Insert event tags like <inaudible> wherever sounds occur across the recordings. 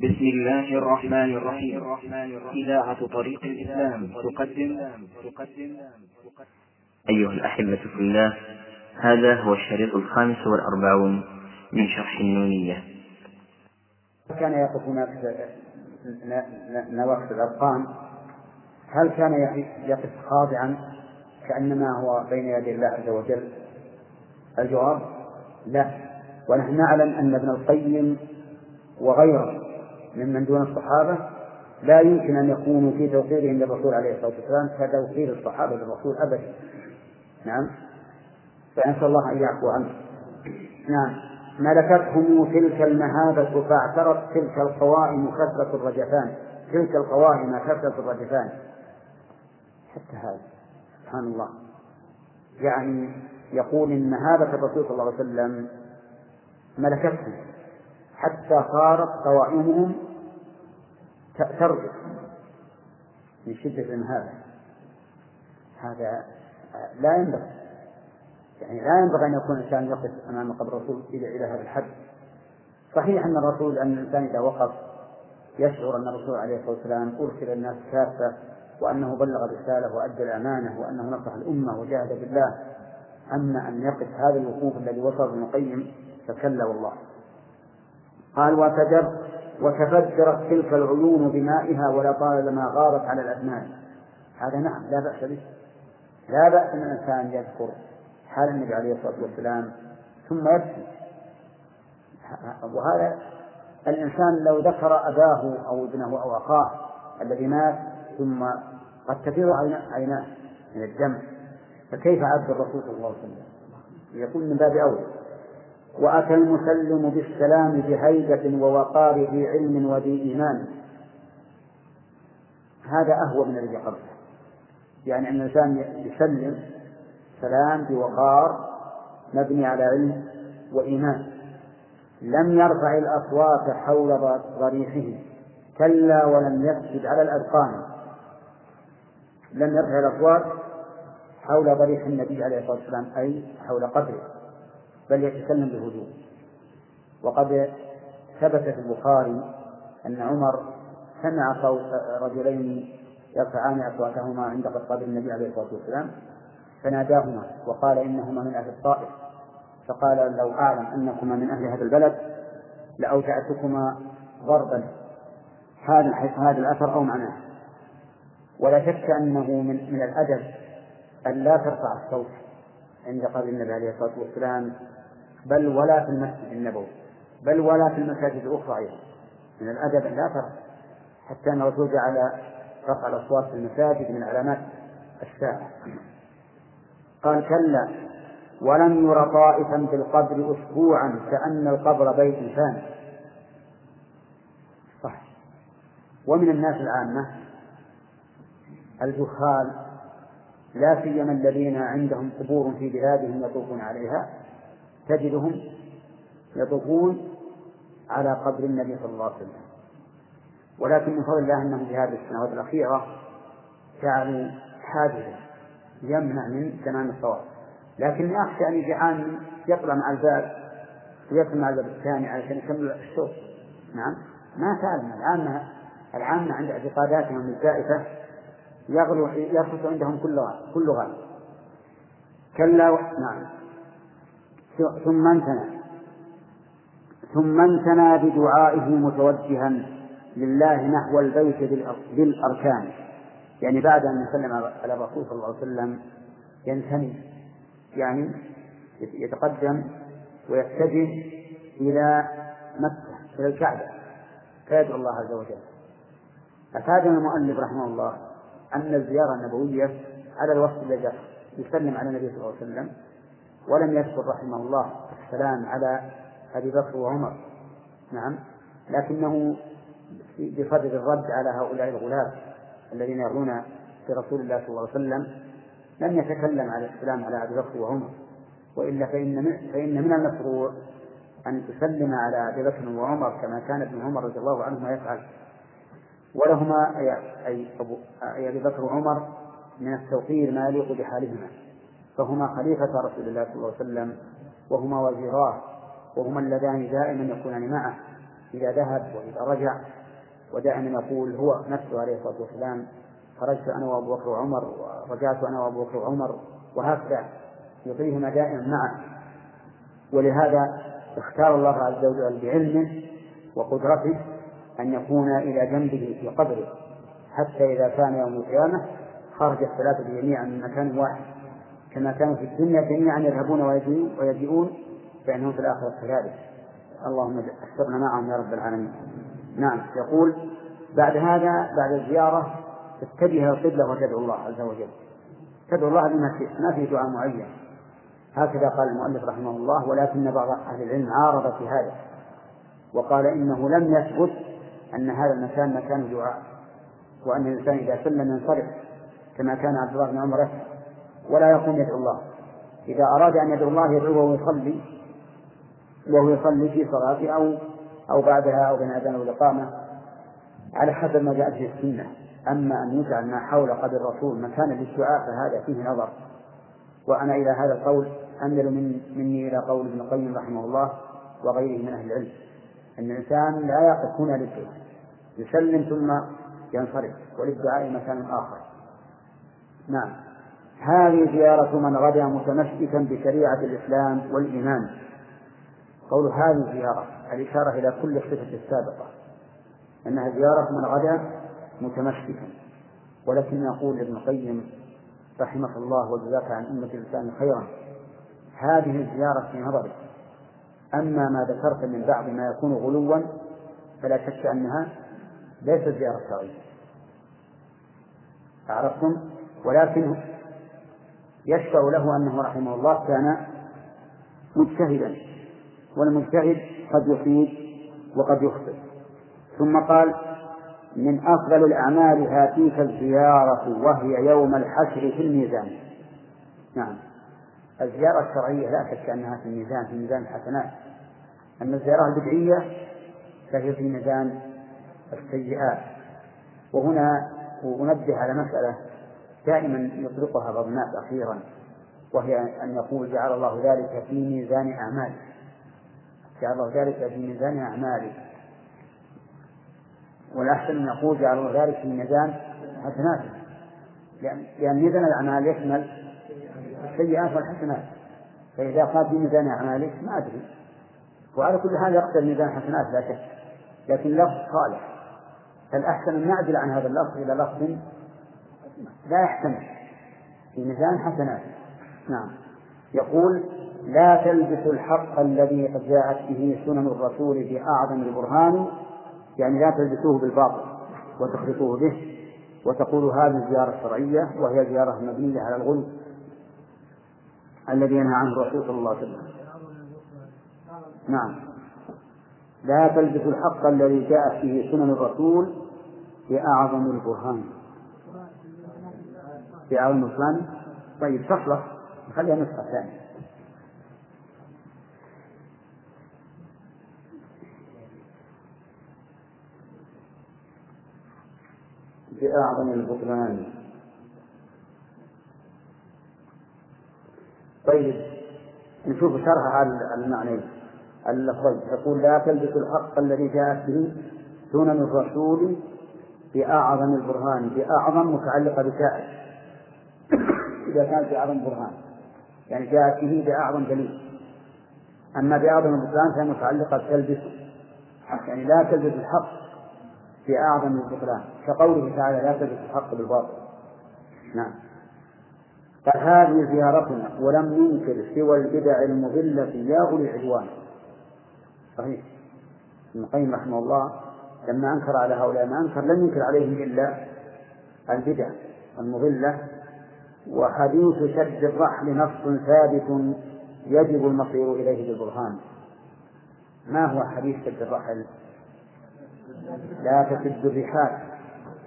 بسم الله الرحمن الرحيم. إذاعة طريق الإسلام تقدم. تقدم أيها الأحبة في الله هذا هو الشريط الخامس والأربعون من شرح النونية. كان يقف نواقص الأرقام. هل كان يقف خاضعا كأنما هو بين يدي الله عز وجل؟ الجواب لا. ونحن نعلم أن ابن القيم وغيره ممن دون الصحابة لا يمكن أن يكونوا في توقيرهم للرسول عليه الصلاة والسلام كتوقير الصحابة للرسول أبدا. نعم. فنسأل الله أن يعفو عنه. نعم. ملكتهم تلك المهابة فاعترت تلك القوائم كثرة الرجفان. تلك القوائم كثرة الرجفان. حتى هذا. سبحان الله. يعني يقول إن مهابة الرسول صلى الله عليه وسلم ملكتهم. حتى صارت قوائمهم ترجف من شدة المهابة هذا. لا ينبغي. يعني لا ينبغي أن يكون الإنسان يقف أمام قبر الرسول إلى إلى هذا الحد. صحيح أن الرسول أن الإنسان إذا وقف يشعر أن الرسول عليه الصلاة والسلام أرسل الناس كافة وأنه بلغ الرسالة وأدى الأمانة وأنه نصح الأمة وجاهد بالله. أما أن يقف هذا الوقوف الذي وصل ابن القيم فكلا والله. قال وتجر وتفجرت تلك العيون بمائها ولطالما غارت على الأبنان هذا نعم لا بأس به. لا بأس أن الإنسان يذكر حال النبي عليه الصلاة والسلام ثم يبكي. وهذا الإنسان لو ذكر أباه أو ابنه أو أخاه الذي مات ثم قد تفيض عيناه من الدم فكيف عبد الرسول صلى الله عليه وسلم؟ يكون من باب أولى وأتى المسلم بالسلام بهيبة ووقار ذي علم وذي إيمان. هذا أهوى من الذي قبله. يعني أن الإنسان يسلم سلام بوقار مبني على علم وإيمان. لم يرفع الأصوات حول ضريحه. كلا ولم يسجد على الأذقان. لم يرفع الأصوات حول ضريح النبي عليه الصلاة والسلام أي حول قبره. بل يتكلم بهدوء. وقد ثبت في البخاري أن عمر سمع صوت رجلين يرفعان أصواتهما عند قبر النبي عليه الصلاة والسلام فناداهما وقال إنهما من أهل الطائف. فقال لو أعلم أنكما من أهل هذا البلد لأوجعتكما ضربا هذا حيث هذا الأثر أو معناه. ولا شك أنه من من الأدب أن لا ترفع الصوت عند قبر النبي عليه الصلاة والسلام بل ولا في المسجد النبوي بل ولا في المساجد الأخرى أيضا. من الأدب أن لا ترفع حتى أن الرسول جعل رفع الأصوات في المساجد من علامات الساعة. قال كلا ولم ير طائفا في القبر أسبوعا كأن القبر بيت ثاني. صح ومن الناس العامة الجهال لا سيما الذين عندهم قبور في بلادهم يطوفون عليها تجدهم يطوفون على قبر النبي صلى الله عليه وسلم. ولكن من فضل الله أنهم في هذه السنوات الأخيرة جعلوا حاجزا يمنع من تمام الصواب لكني أخشى أن يجي عام يطلع مع الباب ويطلع مع الباب الثاني علشان يكمل الشوط. نعم ما سألنا. العامة العامة عند اعتقاداتهم الزائفة يغلو يرخص عندهم كل كل غالب كلا و... نعم. ثم انثنى ثم انثنى بدعائه متوجها لله نحو البيت بالأركان. يعني بعد أن يسلم على الرسول صلى الله عليه وسلم ينثني يعني يتقدم ويتجه إلى مكة إلى الكعبة. فيدعو الله عز وجل. أفادنا المؤلف رحمه الله أن الزيارة النبوية على الوصف الذي يسلم على النبي صلى الله عليه وسلم ولم يذكر رحمه الله السلام على أبي بكر وعمر. نعم. لكنه بصدد الرد على هؤلاء الغلاة الذين يرون في رسول الله صلى الله عليه وسلم لم يتكلم على السلام على أبي بكر وعمر. وإلا فإن من فإن من المشروع أن تسلم على أبي بكر وعمر كما كان ابن عمر رضي الله عنهما يفعل. ولهما أي أبو أي أبي بكر وعمر من التوقير ما يليق بحالهما. فهما خليفة رسول الله صلى الله عليه وسلم وهما وزيراه وهما اللذان دائما يكونان معه إذا ذهب وإذا رجع. ودائما يقول هو نفسه عليه الصلاة والسلام خرجت أنا وأبو بكر وعمر ورجعت أنا وأبو بكر وعمر. وهكذا يطيهما دائما معا ولهذا اختار الله عز وجل بعلمه وقدرته أن يكون إلى جنبه في قبره حتى إذا كان يوم القيامة خرج الثلاثة جميعا من مكان واحد. كما كانوا في الدنيا جميعا يذهبون ويجيئون فإنهم في الآخرة كذلك. اللهم استرنا معهم يا رب العالمين. نعم يقول بعد هذا بعد الزيارة تتجه القبلة وتدعو الله عز وجل. تدعو الله بما شئت ما في دعاء معين. هكذا قال المؤلف رحمه الله ولكن بعض أهل العلم عارض في هذا. وقال إنه لم يثبت أن هذا المكان مكان دعاء وأن الإنسان إذا سلم ينصرف كما كان عبد الله بن عمر ولا يقوم يدعو الله. إذا أراد أن يدعو الله يدعو وهو يصلي وهو يصلي في صلاته أو أو بعدها أو بين أذان الإقامة على حسب ما جاءت في السنة. أما أن يجعل ما حول قبر الرسول مكانا للدعاء فهذا فيه نظر. وأنا إلى هذا القول أمل من مني إلى قول ابن القيم رحمه الله وغيره من أهل العلم. أن الإنسان لا يقف هنا للدعاء يسلم ثم ينصرف وللدعاء مكان آخر. نعم. هذه زيارة من غدا متمسكا بشريعة الإسلام والإيمان. قول هذه زيارة الإشارة إلى كل الصفة السابقة أنها زيارة من غدا متمسكا. ولكن يقول ابن القيم رحمه الله وجزاك عن أمة الإسلام خيرا هذه الزيارة في نظري أما ما ذكرت من بعض ما يكون غلوا فلا شك أنها ليست زيارة شرعية. عرفتم؟ ولكن يشفع له أنه رحمه الله كان مجتهدا والمجتهد قد يصيب وقد يخطئ. ثم قال من أفضل الأعمال هاتيك الزيارة وهي يوم الحشر في الميزان. نعم. الزيارة الشرعية لا شك أنها في الميزان في ميزان الحسنات. أما الزيارة البدعية فهي في ميزان السيئات. وهنا أنبه على مسألة دائما يطلقها بعض الناس أخيرا وهي أن يقول جعل الله ذلك في ميزان أعمال جعل الله ذلك في ميزان أعماله والأحسن أن يقول جعل الله ذلك في ميزان حسناته لأن لأن ميزان الأعمال يشمل السيئات والحسنات. فإذا قال في ميزان أعمالك ما أدري. وعلى كل حال يقتل ميزان حسنات لا شك. لكن لفظ صالح. فالأحسن أن نعدل عن هذا اللفظ إلى لفظ لا يحتمل. في ميزان حسنات. نعم. يقول لا تلبسوا الحق الذي قد جاءت به سنن الرسول في أعظم البرهان. يعني لا تلبسوه بالباطل وتخلطوه به وتقولوا هذه زيارة شرعية وهي زيارة مبنية على الغلو. الذي ينهى عنه الرسول صلى الله عليه وسلم. نعم. لا تلبسوا الحق الذي جاءت فيه سنن الرسول بأعظم البرهان. بأعظم البرهان. طيب تصلح خليها نسخة ثانية. بأعظم البطلان طيب نشوف شرح هذا المعنى. اللفظين يقول لا تلبسوا الحق الذي جاءت به سنن الرسول بأعظم البرهان بأعظم متعلقة بشاعر <coughs> إذا كانت بأعظم برهان يعني جاءت به بأعظم دليل. أما بأعظم البطلان فهي متعلقة بتلبس يعني لا تلبس الحق بأعظم البطلان كقوله تعالى لا تلبس الحق بالباطل. نعم. فهذه زيارتنا ولم ننكر سوى البدع المضلة يا أولي العدوان. صحيح. ابن القيم رحمه الله لما أنكر على هؤلاء ما أنكر لم ينكر عليهم إلا البدع المضلة وحديث شد الرحل نص ثابت يجب المصير إليه بالبرهان. ما هو حديث شد الرحل؟ لا تشد الرحال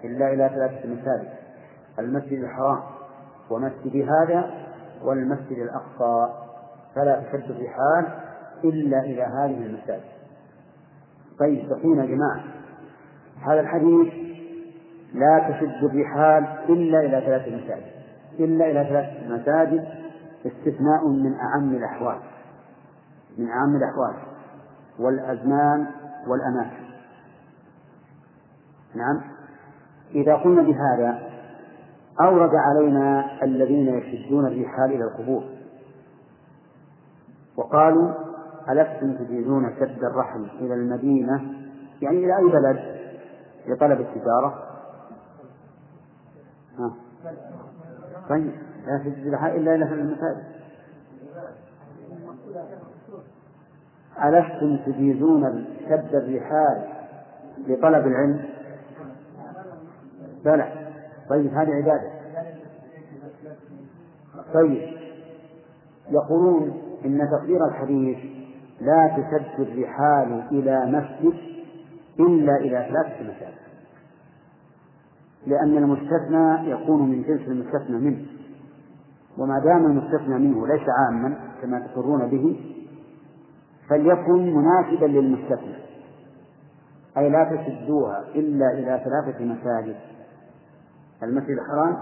إلا إلى ثلاثة مساجد المسجد الحرام. ومسجد هذا والمسجد الأقصى فلا تشد الرحال إلا إلى هذه المساجد. طيب تقول يا جماعة هذا الحديث لا تشد الرحال إلا إلى ثلاث مساجد. إلا إلى ثلاث مساجد استثناء من أعم الأحوال من أعم الأحوال والأزمان والأماكن. نعم. إذا قلنا بهذا أورد علينا الذين يشدون الرحال إلى القبور. وقالوا ألستم تجيزون شد الرحل إلى المدينة؟ يعني إلى أي بلد؟ لطلب التجارة؟ ها. طيب لا تجد الرحال إلا إلى المساجد. ألستم تجيزون شد الرحال لطلب العلم؟ بلى. طيب هذه عبادة. طيب. يقولون إن تقدير الحديث لا تسد الرحال إلى مسجد إلا إلى ثلاثة مساجد. لأن المستثنى يكون من جنس المستثنى منه. وما دام المستثنى منه ليس عاما كما تقرون به فليكن مناسبا للمستثنى. أي لا تسدوها إلا إلى ثلاثة مساجد. المسجد الحرام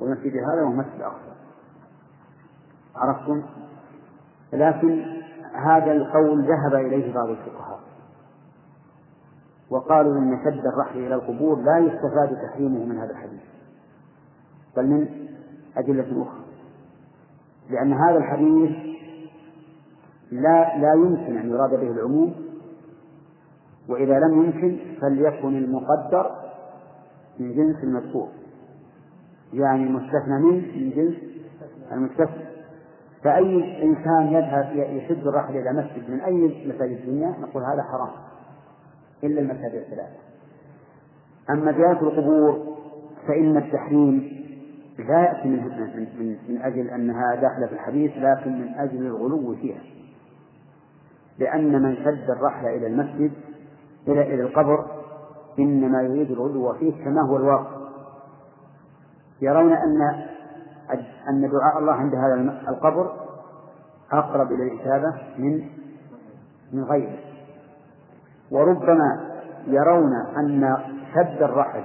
والمسجد هذا والمسجد الأقصى. عرفتم؟ لكن هذا القول ذهب إليه بعض الفقهاء. وقالوا إن شد الرحل إلى القبور لا يستفاد تحريمه من هذا الحديث. بل من أدلة أخرى. لأن هذا الحديث لا لا يمكن أن يراد به العموم. وإذا لم يمكن فليكن المقدر من جنس المذكور. يعني المستثنى منه من جنس المستثنى. فأي إنسان يذهب يشد الرحل إلى مسجد من أي مساجد الدنيا نقول هذا حرام. إلا المساجد الثلاثة. أما زيارة القبور فإن التحريم لا يأتي من, من, من أجل أنها داخلة في الحديث لكن من أجل الغلو فيها. لأن من شد الرحل إلى المسجد إلى إلى القبر إنما يريد الغلو فيه كما هو الواقع. يرون أن أن دعاء الله عند هذا القبر أقرب إلى الإجابة من من غيره. وربما يرون أن شد الرحل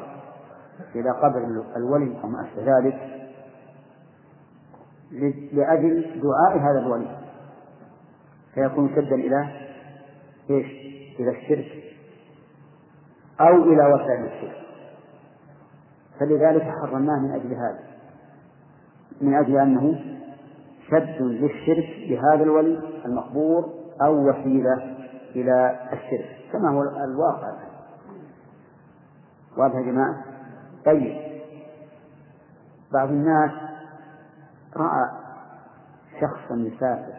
إلى قبر الولي أو ما أشبه ذلك لأجل دعاء هذا الولي. فيكون شدا إلى إيش؟ إلى الشرك. أو إلى وسائل الشرك فلذلك حرمناه من أجل هذا. من أجل أنه شد للشرك بهذا الولي المقبور أو وسيلة إلى الشرك كما هو الواقع واضح يا جماعة؟ طيب. بعض الناس رأى شخصا يسافر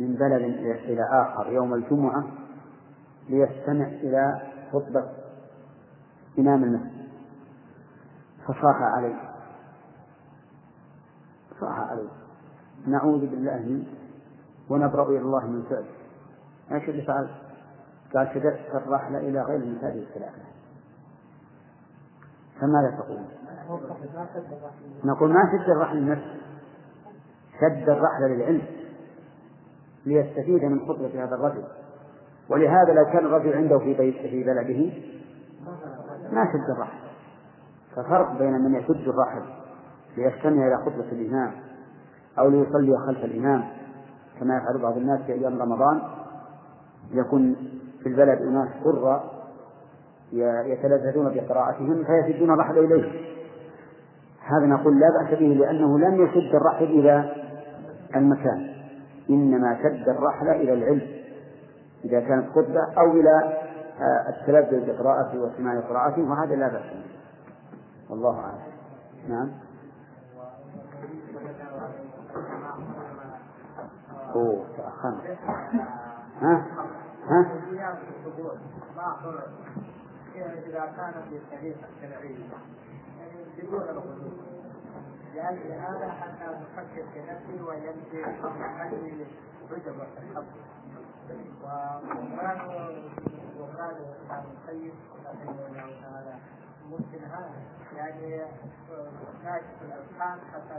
من بلد إلى آخر يوم الجمعة ليستمع إلى خطبة إمام المسجد. فصاح عليه. صاح عليه. نعوذ بالله منه ونبرأ إلى الله من فعله إيش اللي فعل؟ قال شددت الرحلة إلى غير المساجد الثلاثة فماذا تقول؟ نقول ما شد الرحل للنفس شد الرحلة للعلم ليستفيد من خطبة هذا الرجل. ولهذا لو كان الرجل عنده في بيت في بلده ما شد الرحل ففرق بين من يشد الرحل ليستمع إلى خطبة الإمام أو ليصلي خلف الإمام كما يفعل بعض الناس في أيام رمضان. يكون في البلد أناس قرى يتلذذون بقراءتهم فيشدون الرحل إليه. هذا نقول لا بأس به لأنه لم يشد الرحل إلى المكان إنما شد الرحل إلى العلم. إذا كانت خطبة أو إلى التلذذ بقراءته وسماع قراءته وهذا لا بأس والله أعلم. نعم. أوه تأخرنا. ها؟ ها؟ إذا كانت بالطريقة الشرعية يعني بدون الغلو لأجل هذا حتى نفكر في نفسي ويمشي قبل حجم عجب الطيب رحمه الله تعالى. هذا يعني حتى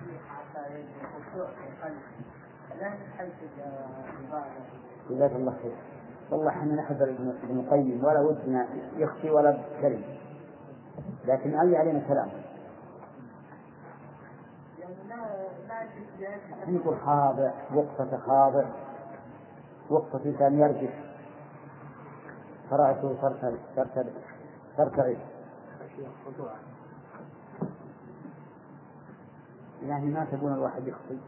في حتى يجد خشوع في القلب لا من حيث العبادة جزاك الله خير. والله إحنا نحب ابن القيم ولا ودنا يخفي ولا كلمة لكن أي علينا كلام. نقول خاضع وقفة خاضع. وقفة إنسان يرجف فرأسه ترتعد يعني ما تبون الواحد يخطي.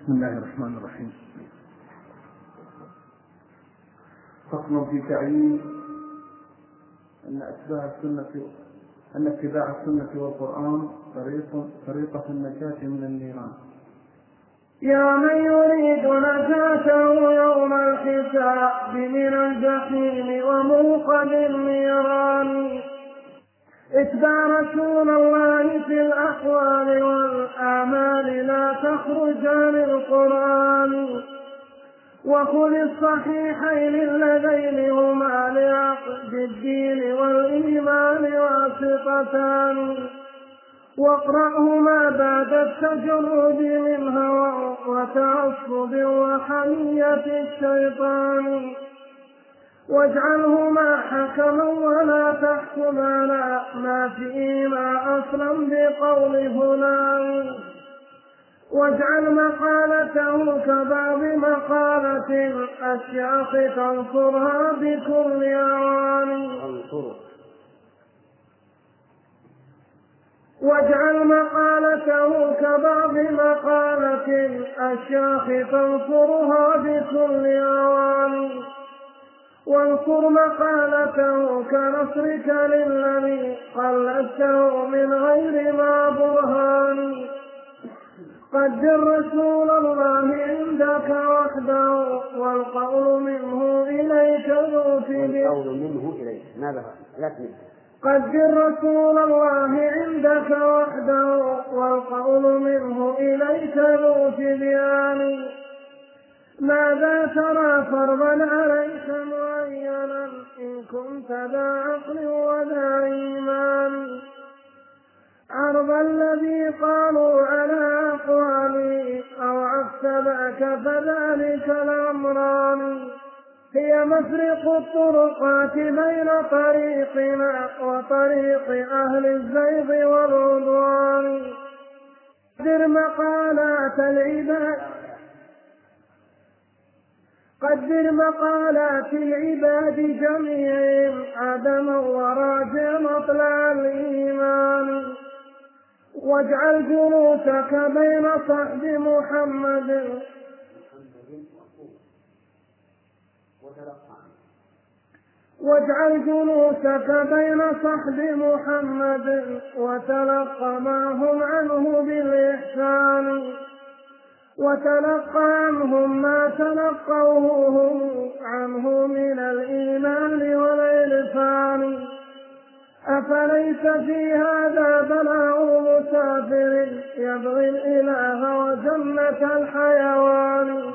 بسم الله الرحمن الرحيم. فصل في تعيين أن أتباع السنة أن اتباع السنة والقرآن طريق طريقة النجاة من النيران. يا من يريد نجاته يوم الحساب من الجحيم وموقد النيران. اتبع رسول الله في الأحوال والآمال لا تخرج عن القرآن. وخذ الصحيحين اللذين هما لعقد الدين والإيمان واسطتان واقرأهما بعد التجرد من هوى وتعصب وحمية الشيطان. واجعلهما حكما ولا تحكم على ما فيهما أصلا بقول فلان. واجعل مقالته كبعض مقالة الأشياخ تنصرها بكل أوان واجعل مقالته كبعض مقالة الأشياخ تنصرها بكل أوان وانصر مقالته كنصرك للذي قلدته من غير ما برهان. قدر رسول الله عندك وحده والقول منه إليك ذو والقول منه إليك. ماذا لا قدر رسول الله عندك وحده والقول منه إليك ذو تبيان ماذا ترى فرضا عليك معينا؟ إن كنت ذا عقل وذا إيمان. عرض الذي قالوا على أقوالي أو ذاك فذلك الأمران. هي مفرق الطرقات بين طريقنا وطريق أهل الزيغ والعدوان. قدر مقالات العباد قدر مقالات العباد جميعهم عدما وراجع مطلع الإيمان. واجعل جلوسك بين صحب محمد. واجعل جلوسك بين صحب محمد. وتلقى ما هم عنه بالإحسان. وتلقى عنهم ما تلقوه عنه من الإيمان والإرفان. أفليس في هذا بلاء مسافر يبغي الإله وجنة الحيوان؟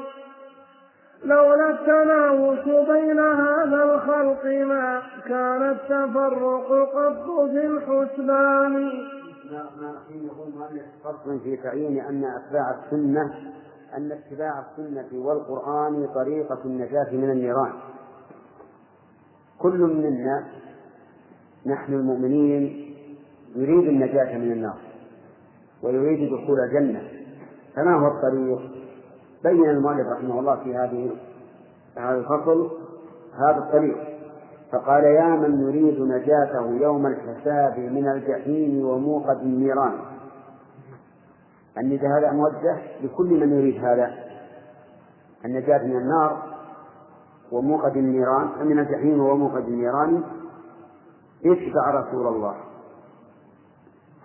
لولا التناوش بين هذا الخلق ما كان التفرق قط في الحسبان. فصل في تعيين أن أتباع السنة أن اتباع السنة والقرآن طريقة النجاة من النيران. كل منا نحن المؤمنين يريد النجاة من النار ويريد دخول الجنة. فما هو الطريق؟ بين المؤلف رحمه الله في هذه هذا الفصل هذا الطريق. فقال يا من يريد نجاته يوم الحساب من الجحيم وموقد النيران. النداء هذا موجه لكل من يريد هذا. النجاة من النار وموقد النيران من الجحيم وموقد النيران. اتبع رسول الله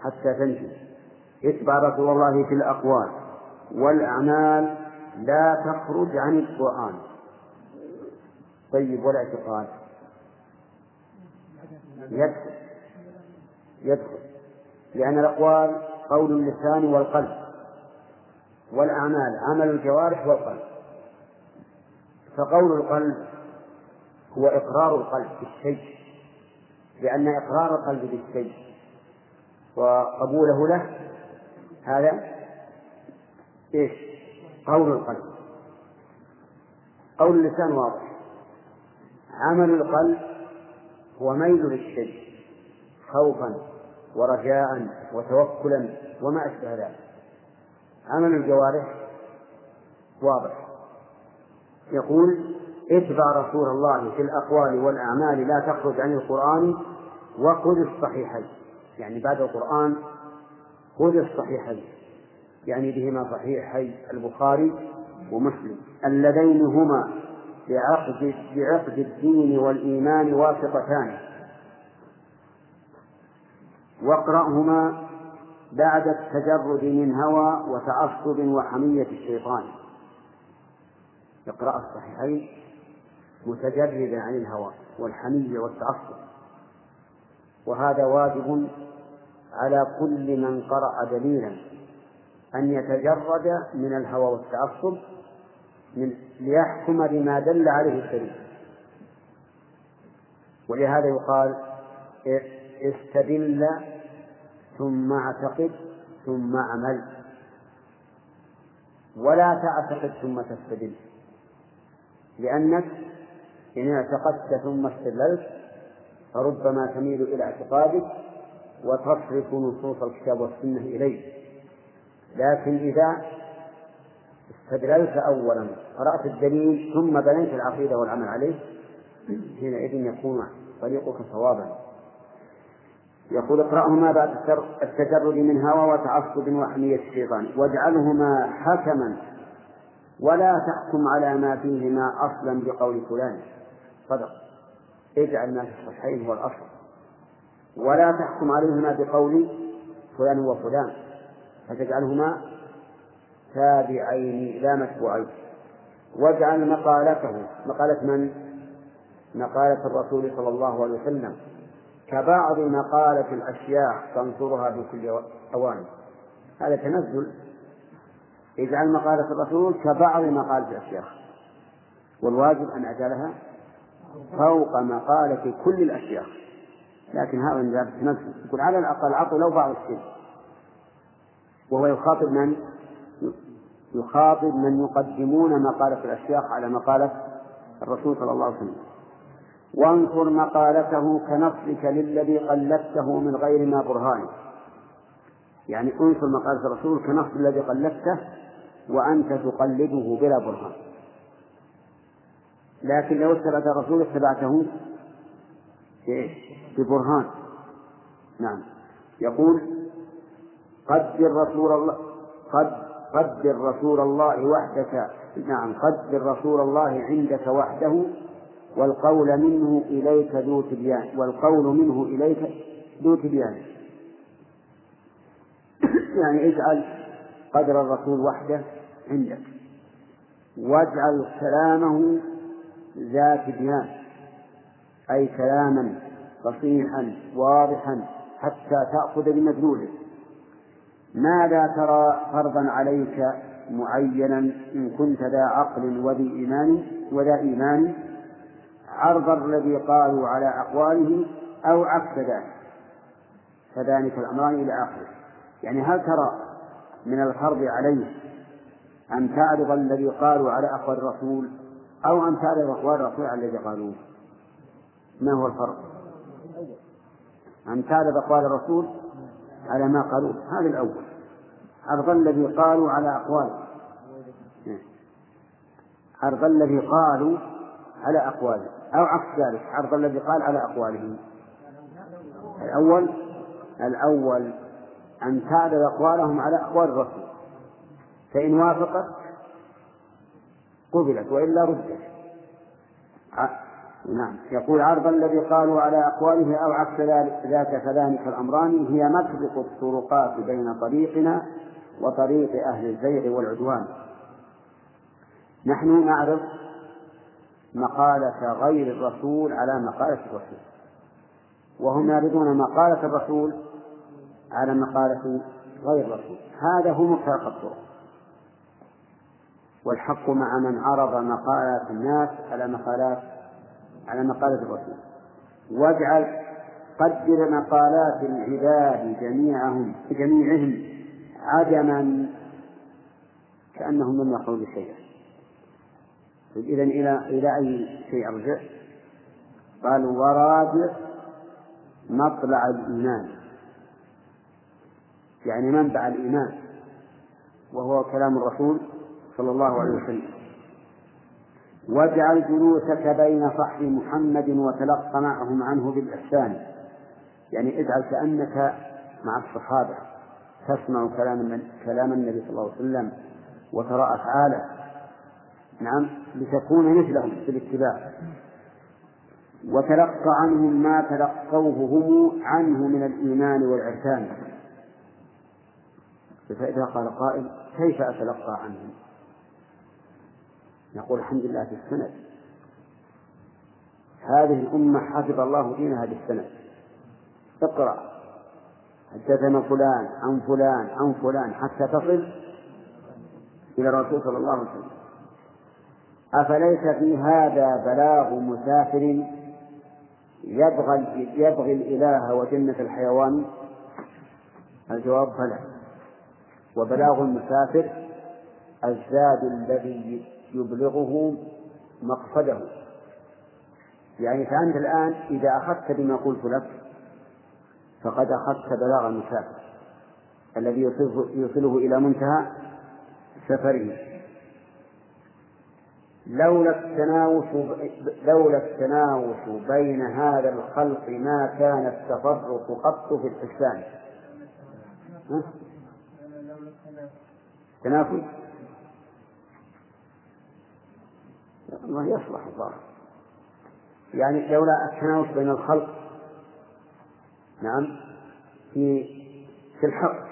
حتى تنجو اتبع رسول الله في الأقوال والأعمال لا تخرج عن القرآن. طيب والاعتقاد يدخل. يدخل. لأن الأقوال قول اللسان والقلب والأعمال عمل الجوارح والقلب. فقول القلب هو إقرار القلب بالشيء. لأن إقرار القلب بالشيء وقبوله له هذا إيش؟ قول القلب. قول اللسان واضح. عمل القلب هو ميل للشيء خوفا ورجاء وتوكلا وما أشبه ذلك. عمل الجوارح واضح. يقول اتبع رسول الله في الأقوال والأعمال لا تخرج عن القرآن وخذ الصحيحين. يعني بعد القرآن خذ الصحيحين. يعني بهما صحيحي البخاري ومسلم. اللذين هما بعقد بعقد الدين والإيمان واثقتان واقرأهما بعد التجرد من هوى وتعصب وحمية الشيطان. اقرأ الصحيحين. متجردا عن الهوى والحمية والتعصب. وهذا واجب على كل من قرأ دليلا أن يتجرد من الهوى والتعصب من ليحكم بما دل عليه الدليل. ولهذا يقال استدل ثم اعتقد ثم اعمل. ولا تعتقد ثم تستدل. لأنك إن اعتقدت ثم استدللت فربما تميل إلى اعتقادك وتصرف نصوص الكتاب والسنة إليه لكن إذا استدللت أولا قرأت الدليل ثم بنيت العقيدة والعمل عليه حينئذ يكون طريقك صوابا. يقول اقرأهما بعد التجرد من هوى وتعصب وحمية الشيطان واجعلهما حكما ولا تحكم على ما فيهما أصلا بقول فلان. صدق اجعل ما في الصحيحين هو الأصل. ولا تحكم عليهما بقول فلان وفلان فتجعلهما تابعين لا متبوعين. واجعل مقالته مقالة من؟ مقالة الرسول صلى الله عليه وسلم. كبعض مقالة الأشياخ تنصرها في كل أوان. هذا تنزل. اجعل مقالة الرسول كبعض مقالة الأشياخ. والواجب أن أجعلها فوق مقالة كل الأشياخ لكن هذا من باب يقول على الأقل عطوا لو بعض الشيء. وهو يخاطب من؟ يخاطب من يقدمون مقالة الأشياخ على مقالة الرسول صلى الله عليه وسلم. وانصر مقالته كنصرك للذي قلدته من غير ما برهان. يعني انصر مقالة الرسول كنصر الذي قلدته وأنت تقلده بلا برهان. لكن لو اتبعت الرسول اتبعته ببرهان. نعم. يقول قدر رسول الله قد قدر رسول الله وحدك. نعم قدر رسول الله عندك وحده والقول منه إليك ذو تبيان والقول منه إليك ذو تبيان. <coughs> يعني اجعل قدر الرسول وحده عندك. واجعل كلامه ذا تبيان أي كلاما فصيحا واضحا حتى تأخذ بمدلوله. ماذا ترى فرضا عليك معينا إن كنت ذا عقل وذي إيمان وذا إيمان؟ عرض الذي قالوا على أقواله أو عكس ذلك؟ فذلك الأمران إلى آخره. يعني هل ترى من الفرض عليه أن تعرض الذي قالوا على أقوال الرسول أو أقوال الرسول على الذي قالوه. ما هو الفرق؟ تعرض أقوال الرسول على ما قالوه. هذا الأول. عرض الذي قالوا على أقواله عرض الذي قالوا على أقواله أو عكس ذلك. عرض الذي قال على أقواله. الأول. الأول. أن تعرض أقوالهم على أقوال الرسول. فإن وافقت قبلت وإلا ردت. نعم. يقول عرض الذي قالوا على أقواله أو عكس ذاك كذلك الأمران هي مطلق الطرقات بين طريقنا وطريق أهل الزيغ والعدوان. نحن نعرف مقالة غير الرسول على مقالة الرسول. وهم يعرضون مقالة الرسول على مقالة غير الرسول. هذا هو مفترق الطرق. والحق مع من عرض مقالات الناس على مقالات على مقالة الرسول. واجعل قدر مقالات العباد جميعهم جميعهم عدما كأنهم لم يقولوا شيئا. إذا إلى إلى أي شيء أرجع؟ قال ورابع مطلع الإيمان. يعني منبع الإيمان. وهو كلام الرسول صلى الله عليه وسلم. واجعل جلوسك بين صحب محمد وتلق معهم عنه بالإحسان. يعني اجعل كأنك مع الصحابة. تسمع كلام كلام النبي صلى الله عليه وسلم وترى أفعاله. نعم لتكون مثلهم في الاتباع. وتلقى عنهم ما تلقوه هم عنه من الإيمان والعرفان. فإذا قال قائل كيف أتلقى عنهم؟ نقول الحمد لله في السند. هذه الأمة حفظ الله دينها بالسند. اقرأ. حدثنا فلان؟ عن فلان؟ عن فلان؟ حتى تصل إلى الرسول صلى الله عليه وسلم. أفليس في هذا بلاغ مسافر يبغى يبغي الإله وجنة الحيوان؟ الجواب فلا. وبلاغ المسافر الزاد الذي يبلغه مقصده. يعني فأنت الآن إذا أخذت بما قلت لك فقد أخذت بلاغ المسافر الذي يوصله إلى منتهى سفره. لولا التناوش لولا التناوش بين هذا الخلق ما كان التفرق قط في الحسان تنافس الله يصلح الله يعني لولا التناوش بين الخلق نعم في في الحق.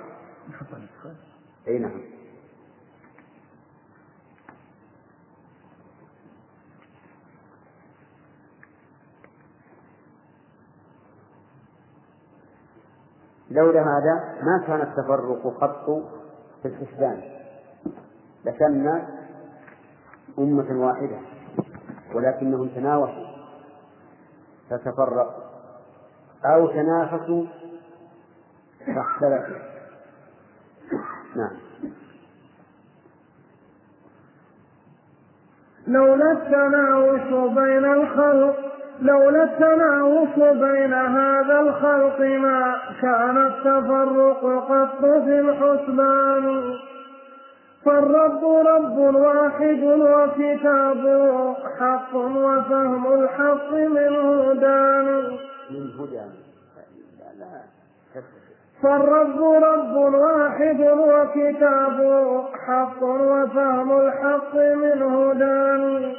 أي نعم. لولا هذا ما كان التفرق قط في الحسبان. لكنا أمة واحدة. ولكنهم تناوشوا فتفرقوا أو تنافسوا فاختلفوا. نعم. لولا التناوش بين الخلق لولا التناوش بين هذا الخلق ما كان التفرق قط في الحسبان. فالرب رب واحد وكتابه حق وفهم الحق منه دان من هدى. فالرب رب واحد وكتابه حق وفهم الحق منه دان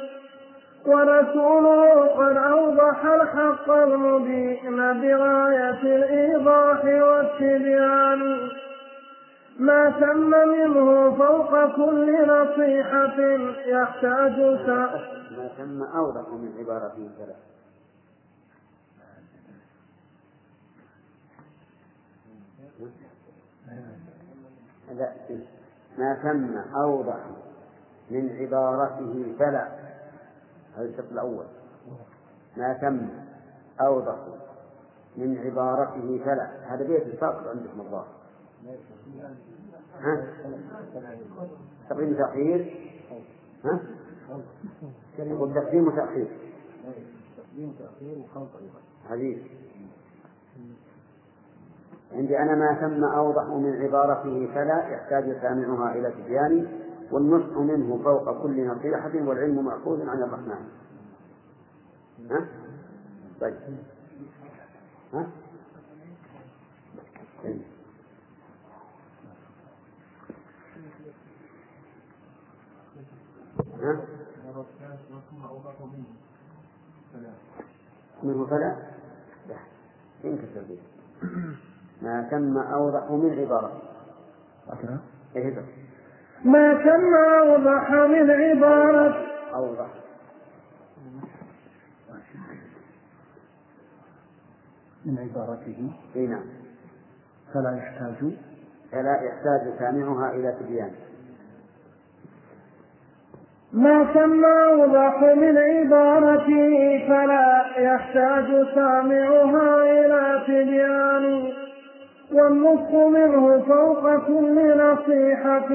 ورسوله قد أوضح الحق المبين بغاية الإيضاح والتبيان. ما تم منه فوق كل نصيحة يحتاج سائل ما تم أوضح من عبارته ثلاث لا ما تم أوضح من عبارته فلا. هذا الشرط الأول. ما تم أوضح من عبارته فلا. هذا بيت ساقط عندكم الظاهر؟ تقديم تأخير ها؟ والتقديم وتأخير تقديم تأخير وخلط أيضا حديث عندي أنا ما تم أوضح من عبارته فلا يحتاج سامعها إلى تبيان والنصح منه فوق كل نصيحة والعلم مأخوذ عن الرحمن ها؟ طيب ها؟ طيب. ها؟ منه فلا؟ لا. ينكسر به ما تم أوضح من عبارة. إيه ما تم أوضح من عبارة. أوضح. من عبارته. إي نعم. فلا يحتاج. فلا يحتاج سامعها إلى تبيان. ما تم أوضح من عبارته فلا يحتاج سامعها إلى تبيان. والنصح منه فوق كل نصيحة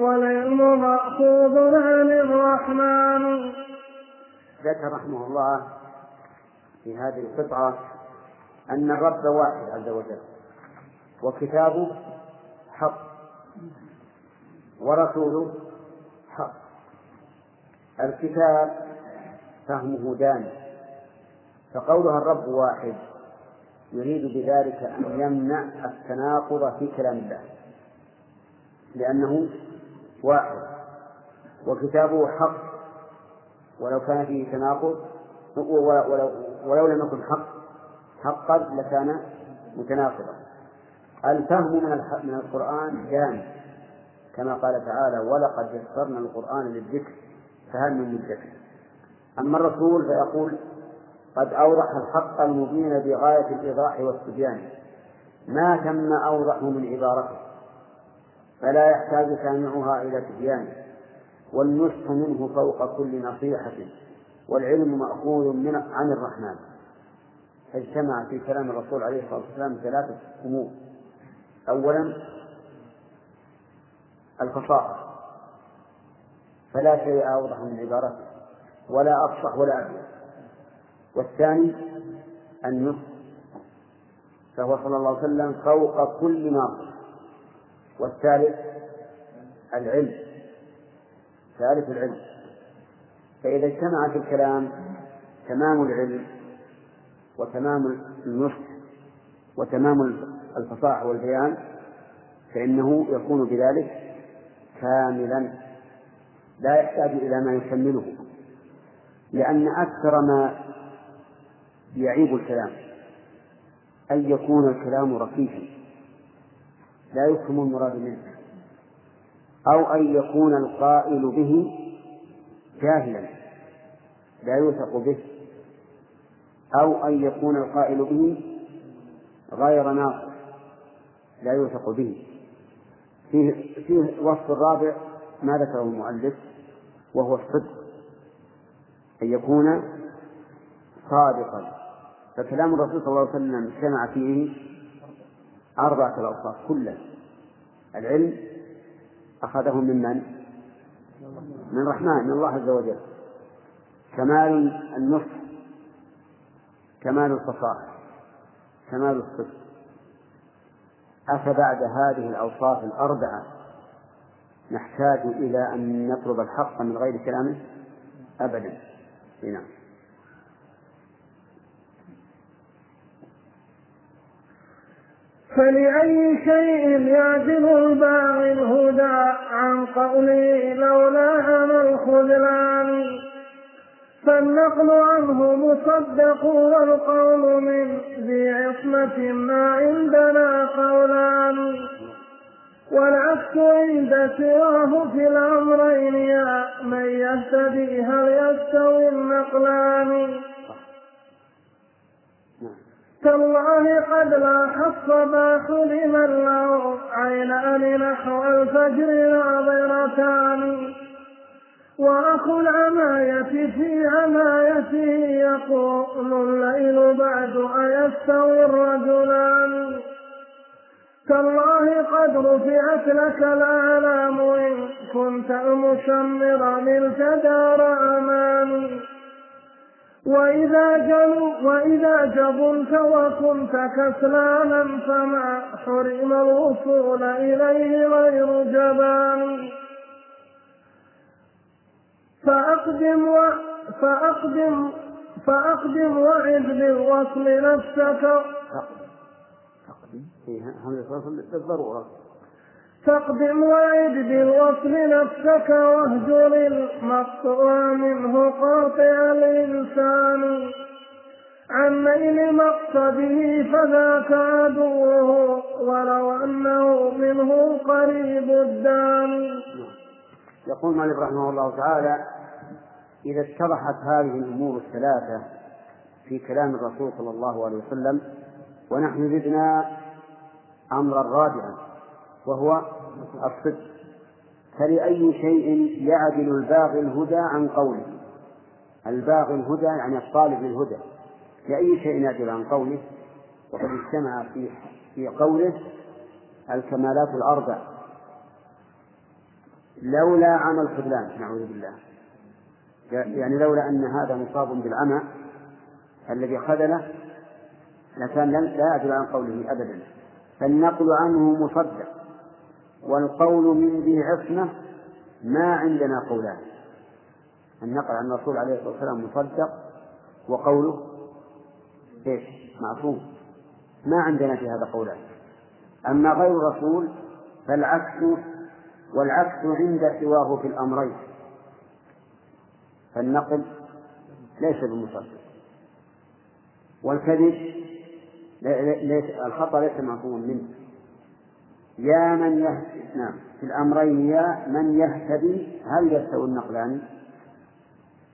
والعلم مأخوذ عن الرحمن ذكر رحمه الله في هذه القطعة أن الرب واحد عز وجل وكتابه حق ورسوله حق. الكتاب فهمه دان فقولها الرب واحد يريد بذلك أن يمنع التناقض في كلام الله لأنه واحد وكتابه حق ولو كان فيه تناقض ولو, ولو لم يكن حق حقا لكان متناقضا. الفهم من من القرآن جامع كما قال تعالى ولقد يسرنا القرآن للذكر فهل من مدكر أما الرسول فيقول قد أوضح الحق المبين بغاية الإيضاح والتبيان ما تم أوضح من عبارته. فلا يحتاج سامعها إلى تبيان والنصح منه فوق كل نصيحة. والعلم مأخوذ من عن الرحمن. اجتمع في كلام الرسول عليه الصلاة والسلام ثلاثة أمور. أولا الفصاحة. فلا شيء أوضح من عبارته ولا أفصح ولا أبين والثاني النصح فهو صلى الله عليه وسلم فوق كل ناصح والثالث العلم ثالث العلم. فإذا اجتمع في الكلام تمام العلم وتمام النصح وتمام الفصاحة والبيان فإنه يكون بذلك كاملا. لا يحتاج إلى ما يكمله لأن أكثر ما يعيب الكلام أن يكون الكلام ركيكا لا يفهم المراد منه أو أن يكون القائل به جاهلا لا يوثق به أو أن يكون القائل به غير ناصح لا يوثق به. فيه, فيه وصف الرابع ما ذكره المؤلف وهو الصدق أن يكون صادقا. فكلام الرسول صلى الله عليه وسلم اجتمع فيه أربعة الأوصاف كلها. العلم أخذه من من؟ من الرحمن من الله عز وجل. كمال النصح كمال الفصاحة كمال الصدق. أفبعد هذه الأوصاف الأربعة نحتاج إلى أن نطلب الحق من غير كلامه أبدا. نعم. فلأي شيء يعدل الباغي الهدى عن قوله لولا أنا الخذلان؟ فالنقل عنه مصدق والقول من ذي عصمة ما عندنا قولان. والعكس عند سواه في الأمرين يا من يهتدي هل يستوي النقلان؟ تالله قد لاح الصباح لمن له عينان نحو الفجر ناظرتان وأخو العماية في عمايته يقول الليل بعد أيستوي الرجلان. تالله قد رفعت لك الأعلام إن كنت المشمر للكدار أمان. وإذا جلوا وإذا جبنت وكنت كسلانا فما حرم الوصول إليه غير جبان. فأقدم و فأقدم فأقدم وعد بالوصل نفسك. تقدم فيها همزة وصل بالضرورة. فاقدم وعد بالوصل نفسك واهجر المقطوع منه قاطع الإنسان. عن نيل مقصده فذاك عدوه ولو أنه منه قريب الدان. يقول مالك رحمه الله تعالى إذا اتضحت هذه الأمور الثلاثة في كلام الرسول صلى الله عليه وسلم ونحن زدنا أمرا رابعا وهو الصدق. فلأي شيء يعدل الباغي الهدى عن قوله؟ الباغي الهدى يعني الطالب للهدى. لأي شيء يعدل عن قوله؟ وقد اجتمع في في قوله الكمالات الأربع. لولا عمى الخذلان نعوذ بالله. يعني لولا أن هذا مصاب بالعمى الذي خذله لكان لا يعدل عن قوله أبدا. فالنقل عنه مصدق والقول من ذي عصمة ما عندنا قولان. النقل عن الرسول عليه الصلاة والسلام مصدق وقوله إيش؟ معصوم. ما عندنا في هذا قولان. أما غير الرسول فالعكس والعكس عند سواه في الأمرين. فالنقل ليس بمصدق. والكذب ليس الخطأ ليس معصوما منه. يا من يهتدي نعم. في الأمرين يا من يهتدي هل يستوي النقلان؟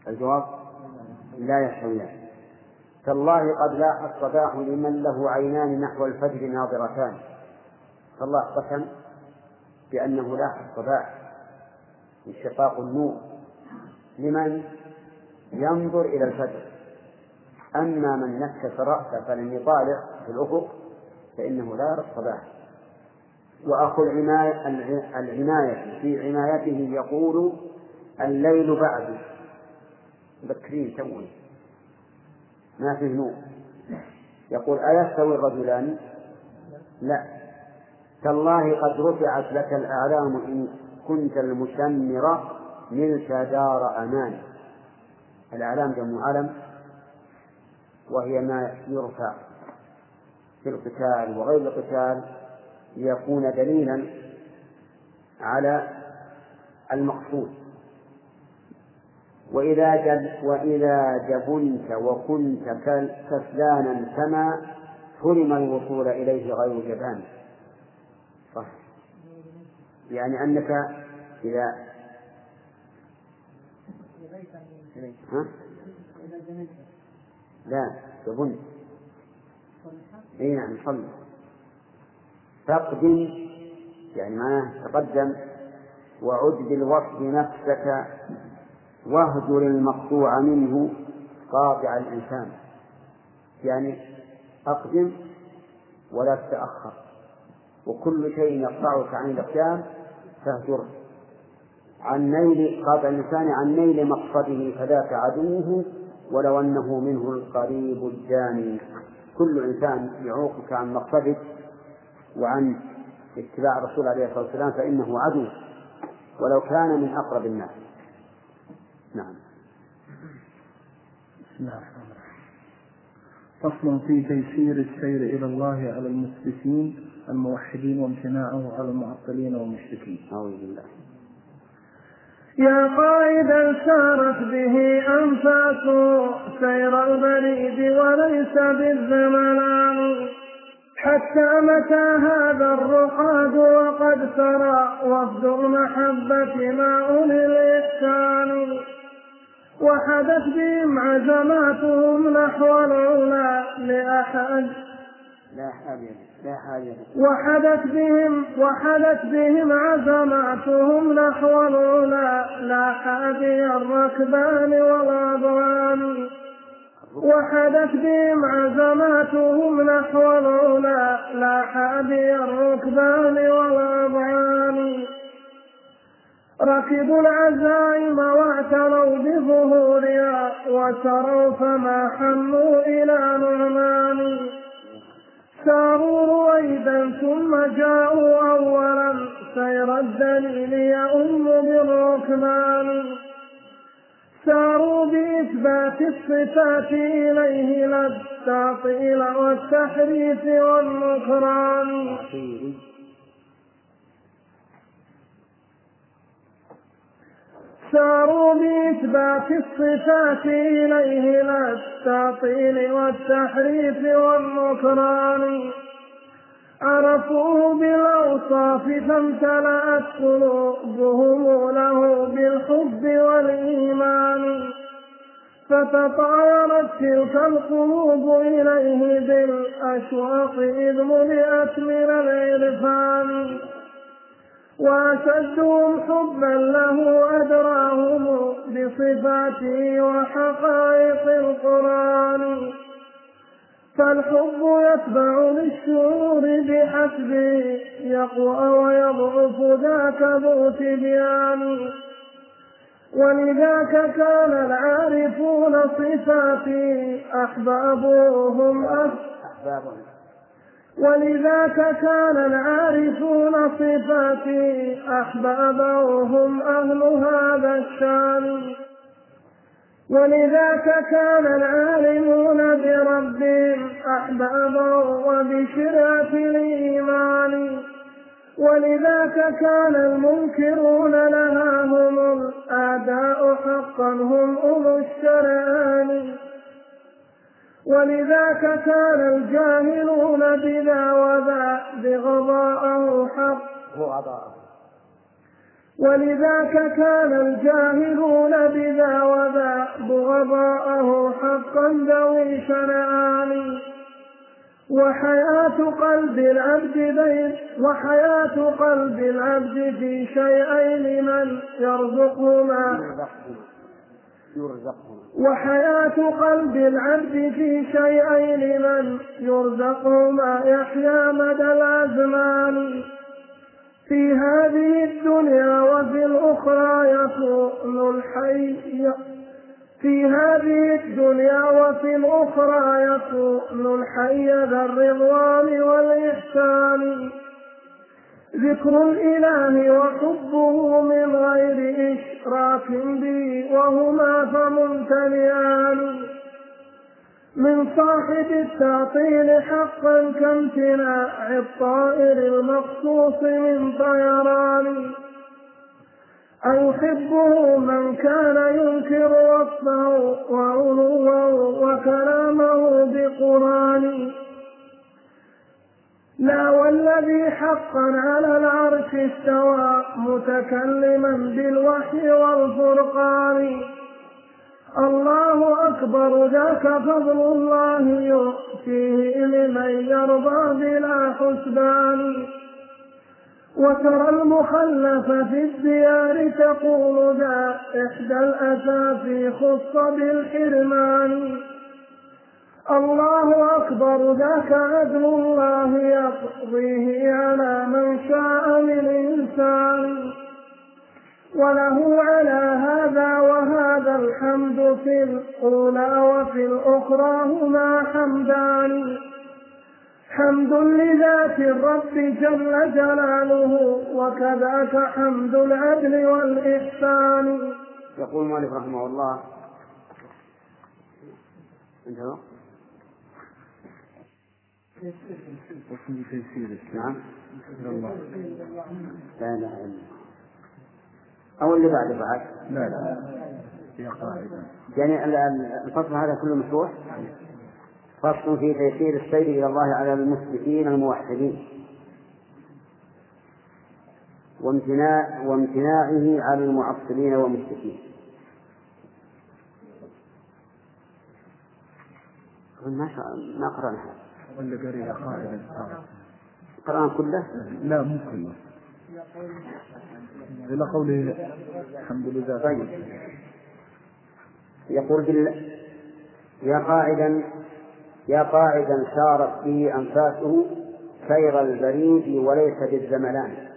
الجواب لا يستويان. تالله قد لاح الصباح لمن له عينان نحو الفجر ناظرتان. فالله قسم بأنه لاح الصباح انشقاق النور. لمن؟ ينظر إلى الفجر. أما من نكس رأسه فلم يطالع. في الأفق فإنه لا يرى الصباح. وأخو العناية العناية في عنايته يقول الليل بعد. مبكرين توي. ما فيه نور. يقول أيستوي الرجلان؟ لا. تالله قد رفعت لك الأعلام إن كنت المشمر ملك دار أمان. الأعلام جمع علم وهي ما يرفع. في القتال وغير القتال ليكون دليلا على المقصود. وإذا جب وإذا جبنت وكنت كسلانا كما حرم الوصول إليه غير جبان. صح. يعني أنك إذا ها؟ لا جبنت. اي نعم صلي فاقدم يعني معناه تقدم وعد بالوصف نفسك واهجر المقطوع منه قاطع الإنسان. يعني أقدم ولا تتأخر. وكل شيء يقطعك عن الإقدام فاهجره عن نيل قاطع الإنسان عن نيل مقصده فذاك عدوه ولو أنه منه القريب الجاني. كل إنسان يعوقك عن مقصدك وعن اتباع الرسول عليه الصلاة والسلام فإنه عدو ولو كان من أقرب الناس. نعم. بسم الله الرحمن فصل في تيسير السير إلى الله على المثبتين الموحدين وامتناعه على المعطلين والمشركين. أعوذ بالله. يا قائدا سارت به أنفاس سير البريد وليس بالزملان حتى متى هذا الرقاد وقد سرى وفد المحبة ما أولي الإحسان. وحدت بهم عزماتهم نحو العلا لأحد. لا حاجة وحدت بهم وحدت بهم عزماتهم نحو العلا لا حادي الركبان والأضران وحدت بهم عزماتهم نحو العلا لا حادي الركبان والأضعان ركبوا العزائم واعتروا بظهورها وسروا فما حنوا إلى نعمان. ساروا رويدا ثم جاءوا أولا سير الدليل يؤم بالركبان. ساروا بإثبات الصفات إليه لا التعطيل والتحريف والنكران. ساروا بإثبات الصفات إليه لا التعطيل والتحريف والنكران. عرفوه بالأوصاف فامتلأت قلوبهم له بالحب والإيمان. فتطايرت تلك القلوب إليه بالأشواق إذ ملئت من العرفان. وأشدهم حبا له أدراهم بصفاته وحقائق القرآن. فالحب يتبع للشعور بحسبه يقوى ويضعف ذاك ذو تبيان. ولذاك كان العارفون صفاتي أحبابهم أحبابهم. ولذاك كان العارفون صفاتي أحبابا وهم أهل هذا الشان. ولذاك كان العالمون بربهم أحبابا وبشرعة الإيمان. ولذاك كان المنكرون لها هم الأعداء حقا هم أولو الشرعان. ولذاك كان الجاهلون بذا وذا بغضاءه حق. ولذاك كان الجاهلون بذا وذا بغضاءه حقا ذوي شنعان وحياة قلب العبد بين وحياة قلب العبد في شيئين من يرزقهما. وحياة قلب العبد في شيئين من يرزقهما يحيا مدى الأزمان. في هذه الدنيا وفي الأخرى يكون الحي في هذه الدنيا وفي الأخرى يكون الحي ذا الرضوان والإحسان. ذكر الإله وحبه من غير إشراك به وهما فممتنعان. من صاحب التعطيل حقا كامتناع الطائر المخصوص من طيران. أيحبه من كان ينكر وصفه وعلوه وكلامه بقرآن. لا والذي حقا على العرش استوى متكلما بالوحي والفرقان. الله أكبر ذاك فضل الله يؤتيه لمن يرضى بلا حسبان. وترى المخلف في الديار تقول ذا إحدى الأسافي خص بالحرمان. الله أكبر ذاك عدل الله يقضيه على من شاء من إنسان. وله على هذا وهذا الحمد في الأولى وفي الأخرى هما حمدان. حمد لذات الرب جل جلاله وكذاك حمد العدل والإحسان. يقول المؤلف رحمه الله. انتهى. نعم لا اله الا الله أو اللي بعده بعد. لا لا. يعني الفصل هذا كله مفتوح؟ فصل في تيسير السير إلى الله على المثبتين الموحدين. وامتناع وامتناعه على المعطلين والمشركين. ما ما قرأنا هذا. ولا قرية قاعدة قرأنا كله؟ لا مو كله. إلى قوله الحمد لله. طيب. يقول بال... يا قاعدا يا قاعدا سارت به أنفاسه سير البريد وليس بالزملان.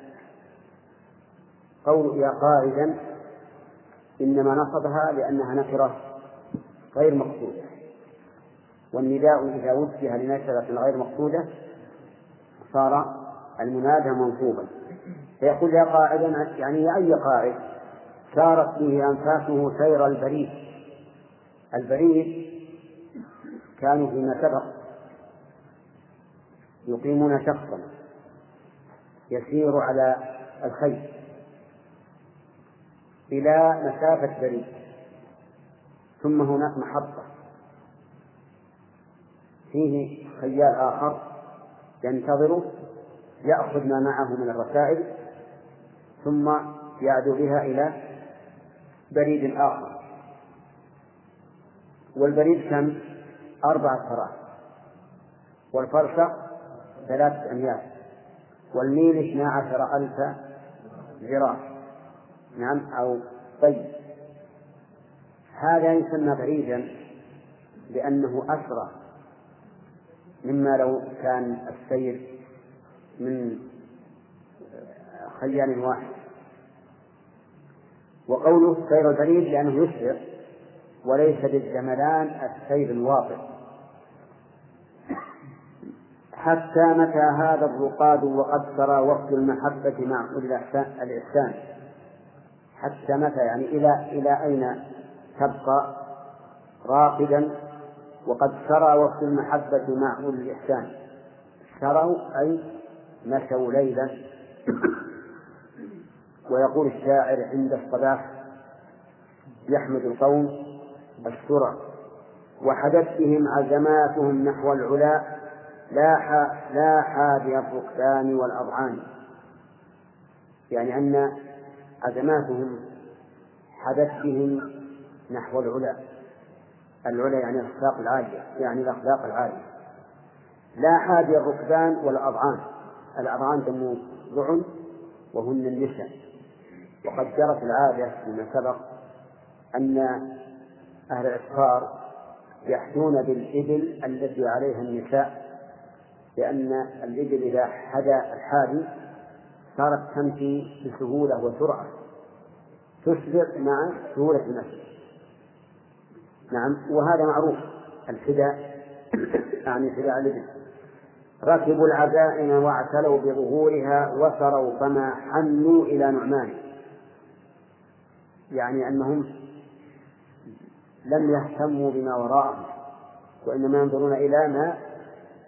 قول يا قاعدا إنما نصبها لأنها نكرة غير مقصودة والنداء إذا وجه لنكرة غير مقصودة صار المنادى منصوبا. فيقول يا قاعدا يعني أي قاعد سارت به أنفاسه سير البريد. البريد كانوا فيما سبق يقيمون شخصا يسير على الخيل إلى مسافة بريد. ثم هناك محطة. فيه خيال آخر ينتظره يأخذ ما معه من الرسائل ثم يعدو بها إلى بريد آخر. والبريد كم؟ أربعة فراس والفرسخ ثلاثة أميال. والميل اثنا عشر ألف ذراع. نعم أو طيب. هذا يسمى بعيدا لأنه أسرع. مما لو كان السير من خيال واحد. وقوله سير البريد لأنه يسرع وليس بالجملان السير الواطئ حتى متى هذا الرقاد وقد سرى وقت المحبة مع الإحسان؟ حتى متى؟ يعني إلى إلى أين تبقى راقدا وقد سرى وقت المحبة مع الإحسان. سروا أي مشوا ليلا. ويقول الشاعر عند الصباح يحمد القوم السرى. وحدث بهم عزماتهم نحو العلا لا لا حادي الركبان والأضعان. يعني أن عزماتهم حدث بهم نحو العلا. العلا يعني الأخلاق العالية يعني الأخلاق العالية. لا حادي الركبان والأضعان. الأضعان جمع ضعن وهن النساء. وقد جرت العادة فيما سبق أن أهل الإسفار يحدون بالإبل التي عليها النساء لأن الإبل إذا حدا الحادي صارت تمشي بسهولة وسرعة. تسبق مع سهولة المشي نعم. وهذا معروف. الحداء <coughs> يعني حداء الإبل. ركبوا العزائم واعتلوا بظهورها وسروا فما حنوا إلى نعمان. يعني أنهم لم يهتموا بما وراءهم وإنما ينظرون إلى ما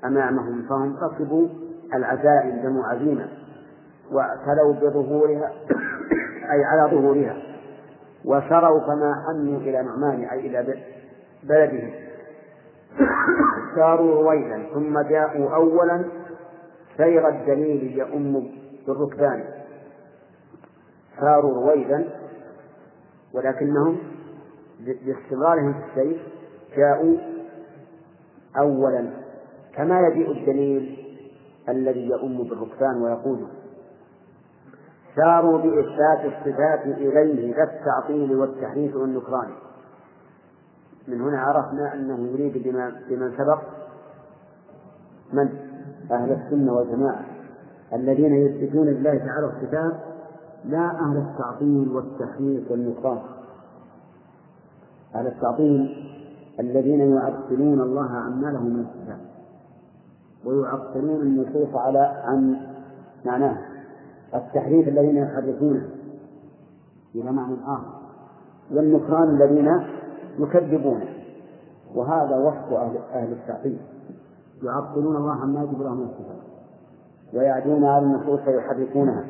أمامهم. فهم ركبوا العزائم جمع عزيمة واعتلوا بظهورها <coughs> أي على ظهورها. وسروا فما حنوا إلى نعمان أي إلى بلدهم ساروا رويدا ثم جاءوا أولا سير الدليل يؤم بالركبان. ساروا رويدا ولكنهم باستمرارهم في السير جاءوا أولا. كما يجيء الدليل الذي يؤم بالركبان ويقول ساروا بإثبات الصفات إليه ذا التعطيل والتحريف والنكران. من هنا عرفنا أنه يريد بمن سبق من؟ أهل السنة والجماعة الذين يثبتون لله تعالى الصفات لا أهل التعطيل والتحريف والنكران. أهل التعطيل الذين يعطلون الله عما له من الصفات ويعطلون النصوص على عن معناه التحريف الذين يحرفونه. إلى معنى آخر. والنكران الذين يكذبونه وهذا وصف أهل, أهل التعطيل يعطلون الله عما يجب له من الصفات ويعدون على النصوص فيحرفونها.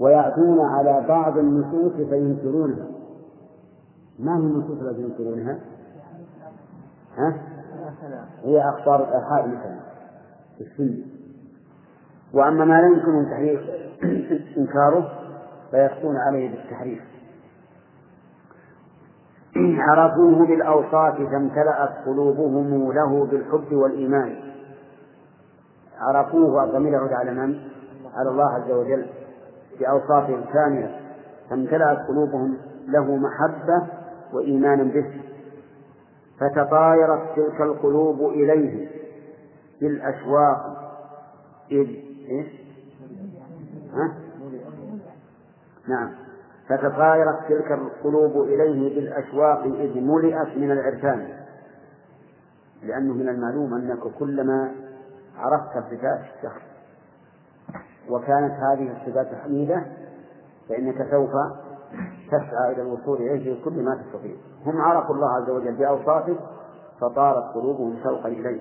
ويأتون على بعض النصوص فينكرونها. ما هي النصوص التي ينكرونها؟ ها؟ هي أخبار الآحاد مثلا. في السنة. وأما ما لا يمكن تحريف <clears throat> إنكاره فيخفون عليه بالتحريف. <clears throat> عرفوه بالأوصاف فامتلأت قلوبهم له بالحب والإيمان. عرفوه الضمير يعود على من؟ على الله عز وجل. بأوصافه الكاملة فامتلأت قلوبهم له محبة وإيمانا به. فتطايرت تلك القلوب إليه بالأشواق إذ إيه؟ ها؟ نعم فتطايرت تلك القلوب إليه بالأشواق إذ ملئت من العرفان لأنه من المعلوم أنك كلما عرفت صفات الشخص وكانت هذه الصفات حميدة فإنك سوف تسعى إلى الوصول إليه بكل ما تستطيع هم عرفوا الله عز وجل بأوصافه فطارت قلوبهم شوقا إليه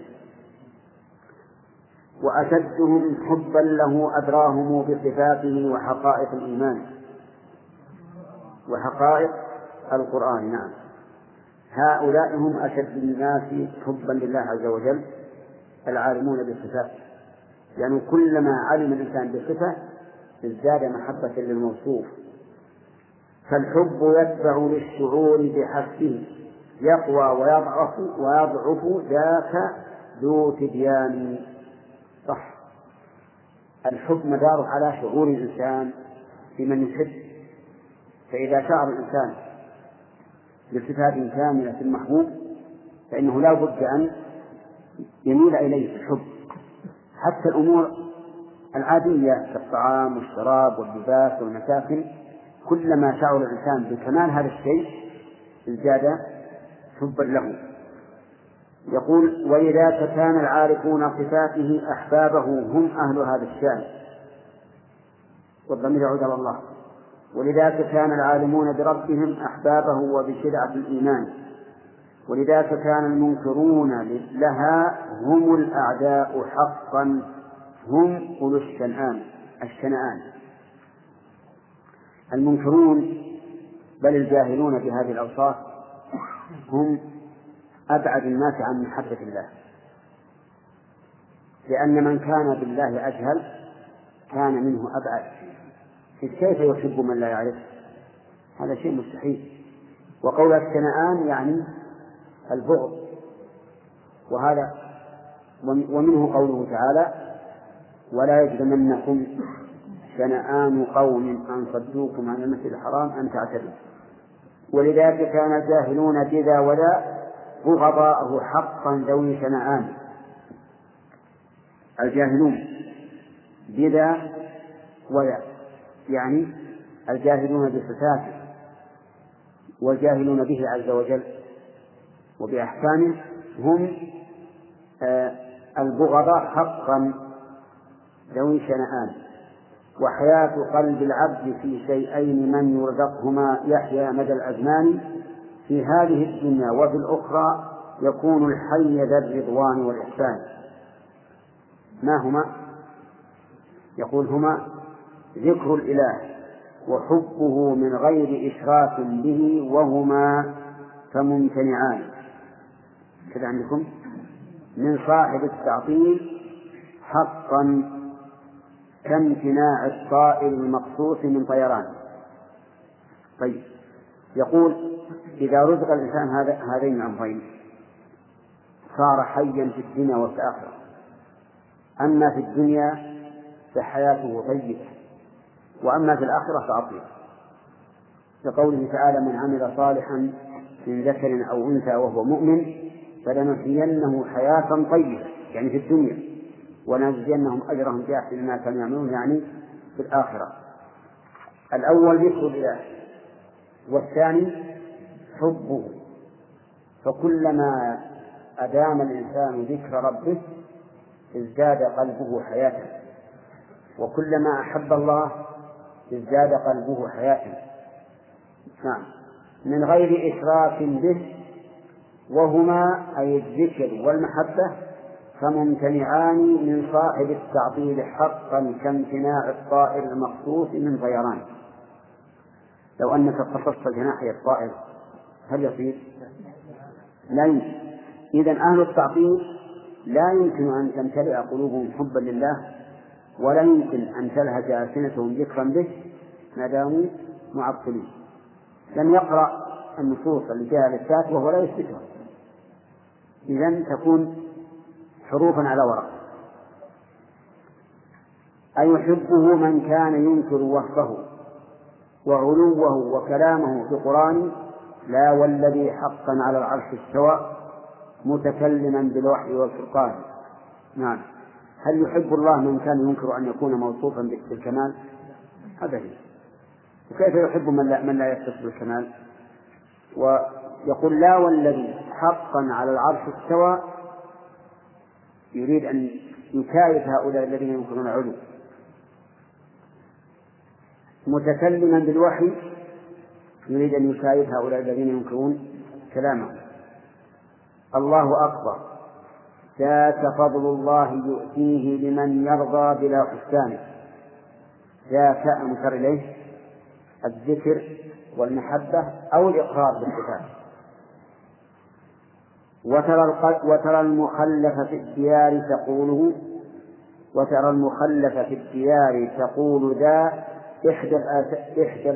وأشدهم حبا له أدراهم بصفاته وحقائق الإيمان. وحقائق القرآن نعم. هؤلاء هم أشد الناس حبا لله عز وجل العالمون بصفاته يعني كلما علم الإنسان بصفة ازداد محبة للموصوف. فالحب يتبع للشعور بحسه يقوى ويضعف ويضعف ذاك ذو تبيان صح. الحب مداره على شعور الإنسان بمن يحب. فإذا شعر الإنسان بصفات كاملة في المحبوب فإنه لا بد أن يميل إليه الحب. حتى الأمور العادية كالطعام والشراب واللباس والمساكن كلما شعر الإنسان بكمال هذا الشيء ازداد حبا له. يقول ولذاك كان العارفون صفاته أحبابه هم أهل هذا الشأن. والضمير يعود على الله. ولذاك كان العالمون بربهم أحبابه وبشرعة الإيمان. ولذاك كان المنكرون لها هم الأعداء حقا. هم أولو الشنآن الشنآن. المنكرون بل الجاهلون بهذه الأوصاف هم أبعد الناس عن محبة الله. لأن من كان بالله أجهل كان منه أبعد. كيف يحب من لا يعرف؟ هذا شيء مستحيل. وقول الشنآن يعني البغض وهذا ومنه قوله تعالى ولا يجرمنكم شنآن قوم أن صدوكم عن المسجد الحرام أن تعتدوا. ولذلك كان الجاهلون بذا ولا بغضاءه حقا ذوي شنآن. الجاهلون. بذا ولا يعني الجاهلون بصفاته. والجاهلون به عز وجل. وبأحكامه هم آه، البغضاء حقا ذوي شنآن. وحياة قلب العبد في شيئين من يرزقهما يحيا مدى الأزمان. في هذه الدنيا وفي الأخرى يكون الحي ذا الرضوان والإحسان. ما هما؟ يقول هما ذكر الإله وحبه من غير إشراف به وهما فممتنعان. كذا عندكم؟ من صاحب التعطيل حقا كامتناع الطائر المقصوص من طيران. طيب. يقول إذا رزق الإنسان هذا هذين الأمرين صار حيا في الدنيا وفي الآخرة. أما في الدنيا فحياته طيبة وأما في الآخرة فأطيب. كقوله تعالى من عمل صالحا من ذكر أو أنثى وهو مؤمن فلنحيينه حياة طيبة يعني في الدنيا ونجزينهم أجرهم بأحسن ما كانوا يعملون يعني في الآخرة. الأول ذكر الإله والثاني حبه. فكلما أدام الإنسان ذكر ربه ازداد قلبه حياة. وكلما أحب الله ازداد قلبه حياة. نعم. من غير إشراف به وهما أي الذكر والمحبة فممتنعان من صاحب التعطيل حقا كامتناع الطائر المخصوص من طيران. لو أنك قصصت جناحي الطائر هل يصير؟ لا يمكن. إذا أهل التعطيل لا يمكن أن تمتلئ قلوبهم حبا لله ولا يمكن أن تلهج ألسنتهم ذكرا به ما داموا معطلين. لم يقرأ النصوص اللي فيها الإثبات وهو لا يثبتها. إذا تكون حروفا على ورق. أيحبه من كان ينكر وصفه وعلوه وكلامه في القرآن لا والذي حقا على العرش استوى متكلما بالوحي والفرقان. نعم. هل يحب الله من كان ينكر أن يكون موصوفا بالكمال؟ هذا هي. وكيف يحب من لا, من لا يتصف بالكمال؟ ويقول لا والذي حقا على العرش استوى يريد أن يكايد هؤلاء الذين ينكرون علو. متكلما بالوحي يريد أن يكايد هؤلاء الذين ينكرون كلامه. الله أكبر. ذاك فضل الله يؤتيه لمن يرضى بلا حسان ذاك أنكر إليه الذكر والمحبة أو الإقرار بالصفات. وترى وترى المخلف في الديار تقوله وترى المخلف في الديار تقول ذا إحدى إحدى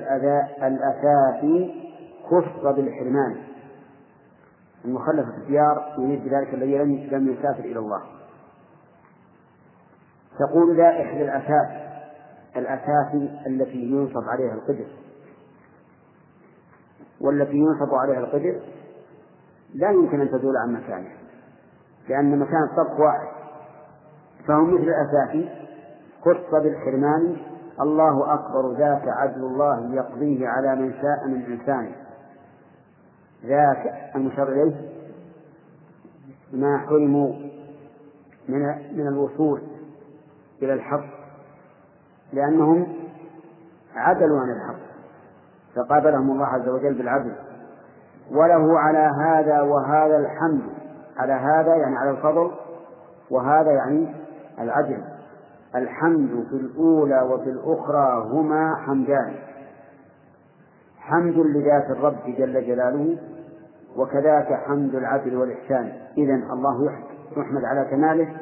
الأثاثي خص بالحرمان. المخلف في الديار يريد بذلك الذي لم يسافر إلى الله. تقول ذا إحدى الأثاث الأثاث التي ينصب عليها القدر. والتي ينصب عليها القدر لا يمكن أن تزول عن مكانه لأن مكان الطبق واحد. فهو مثل الأسافي خص بالحرمان الله أكبر ذاك عدل الله يقضيه على من شاء من إنسانه ذاك المشار إليه ما حرموا من من الوصول إلى الحق لأنهم عدلوا عن الحق فقابلهم الله عز وجل بالعدل. وله على هذا وهذا الحمد على هذا يعني على الفضل وهذا يعني العدل. الحمد في الأولى وفي الأخرى هما حمدان. حمد لذات الرب جل جلاله وكذاك حمد العدل والإحسان. إذا الله يحمد على كماله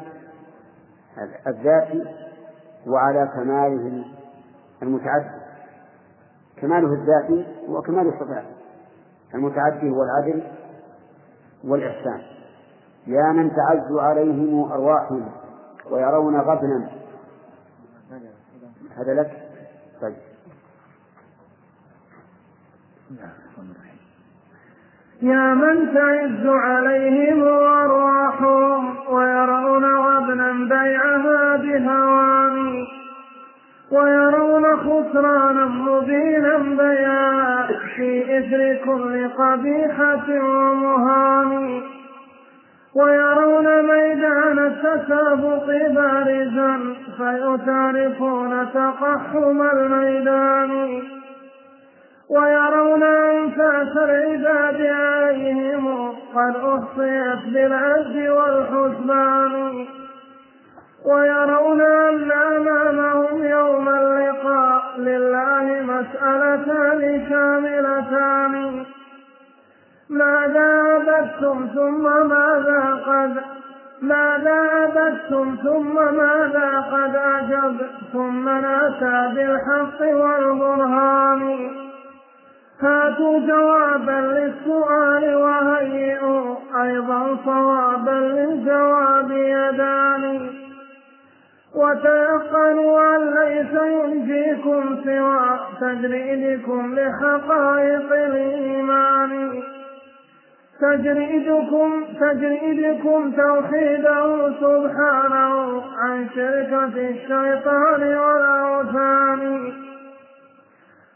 الذاتي وعلى كماله المتعدي كماله الذاتي وكمال الصفات. المتعدي هو العدل والإحسان. يا من تعز عليهم أرواحهم ويرون غبنا هذا لك؟ طيب. يا من تعز عليهم أرواحهم ويرون غبنا بيعها بهوان ويرون خسرانا مبينا بيانا في إثر كل قبيحة ومهان ويرون ميدان التسابق بارزا فيتعرفون تقحم الميدان. ويرون أنفاس العباد عليهم قد أحصيت بالعد والحسبان. ويرون أن أمامهم يوم اللقاء لله مسألتان شاملتان ماذا عبدتم ثم ماذا قد ماذا عبدتم ثم ماذا قد أجب ثم نأتى بالحق والبرهان. هاتوا جوابا للسؤال وهيئوا أيضا صوابا للجواب يدان. وتيقنوا أن ليس ينجيكم سوى تجريدكم لحقائق الإيمان. تجريدكم تجريدكم توحيده سبحانه عن شركة الشيطان والأوثان.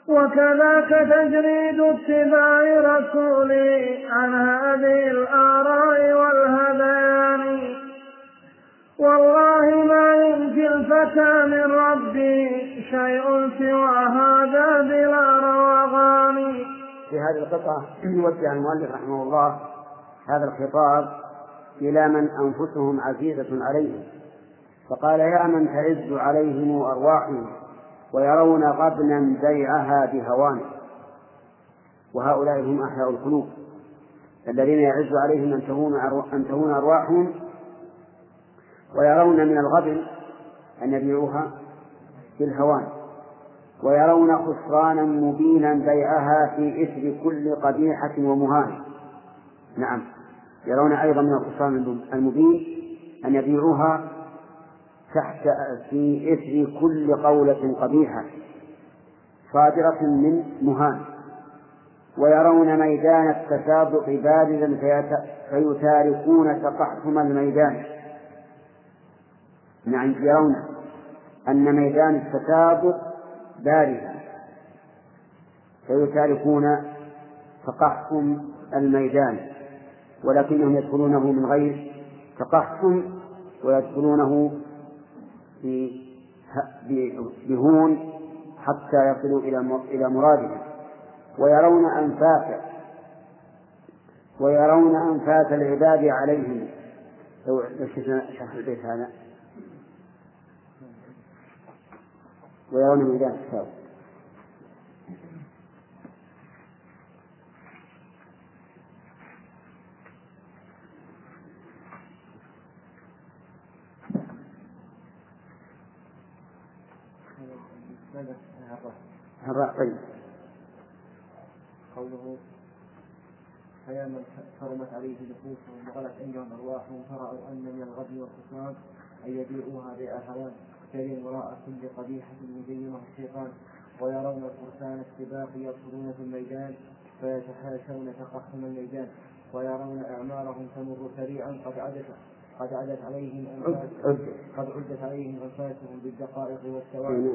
وكذاك تجريد اتباع رسوله عن هذه الآراء والهذيان. والله ما ينجي الفتى من ربي شيء سوى هذا بلا روغان. في هذه القطعة يوجه المؤلف رحمه الله هذا الخطاب إلى من أنفسهم عزيزة عليهم فقال يا من تعز عليهم أرواحهم ويرون غبنا بيعها بهوان. وهؤلاء هم أحياء القلوب الذين يعز عليهم أن تهون أن تهون أرواحهم ويرون من الغبن أن يبيعوها بالهوان. ويرون خسرانا مبينا بيعها في إثر كل قبيحة ومهان. نعم. يرون أيضا من الخسران المبين أن يبيعوها تحت في إثر كل قولة قبيحة صادرة من مهان. ويرون ميدان التسابق بارزا فيتاركون تقحم الميدان. نعم يرون أن ميدان التسابق بارزا فيتاركون تقحم الميدان ولكنهم يدخلونه من غير تقحم ويدخلونه بهون حتى يصلوا إلى إلى مرادهم ويرون أنفاس ويرون أنفاس العباد عليهم. لو شرح البيت هذا. ويرون ميدان التساوي الراء طيب. قوله فيا من حرمت عليه نفوسهم وغلت عندهم ارواحهم فرأوا أن من الغبن والخسران أن يبيعوها بيع يجري وراء كل قبيحة مزينة الشيطان ويرون الفرسان السباق يدخلون في الميدان فيتحاشون تقحم الميدان ويرون أعمارهم تمر سريعا قد عدت قد عدت عليهم قد عدت عليهم أنفاسهم بالدقائق والثواني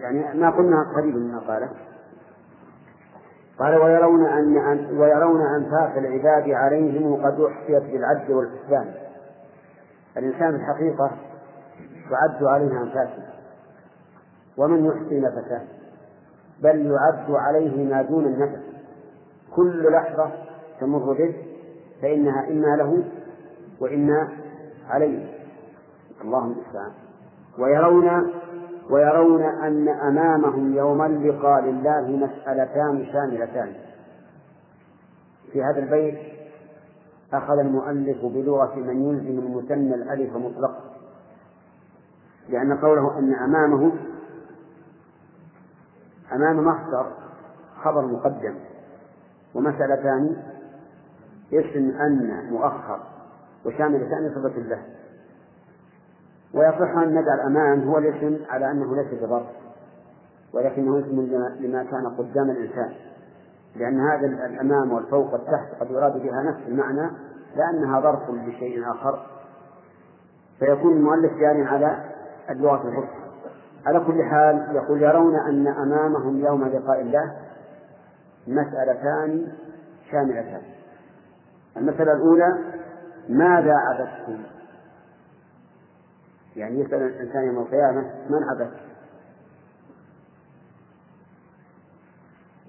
يعني ما قلنا قريب من قاله. قال ويرون أن ويرون أنفاس العباد عليهم قد أحصيت بالعد والحسبان الإنسان في الحقيقة تعد عليه أنفاسه ومن يحصي نفسه بل يعد عليه ما دون النفس. كل لحظة تمر به فإنها إما له وإما عليه. اللهم المستعان ويرون ويرون أن أمامهم يوم اللقاء لله مسألتان شاملتان. في هذا البيت أخذ المؤلف بلغة من يلزم المثنى الألف مطلقا. لأن قوله أن أمامه أمام مصدر خبر مقدم. ومسألتان اسم أن مؤخر وشاملتان صفة له. ويصح أن نجعل أمام هو الاسم على أنه ليس بظرف ولكنه اسم لما كان قدام الإنسان. لأن هذا الأمام والفوق والتحت قد يراد بها نفس المعنى لأنها ظرف لشيء آخر فيكون المؤلف جار على اللغة الفصحى. على كل حال يقول يرون أن أمامهم يوم لقاء الله مسألتان شاملتان. المسألة الأولى ماذا عبدتم؟ يعني يسأل الإنسان يوم القيامة من عبدت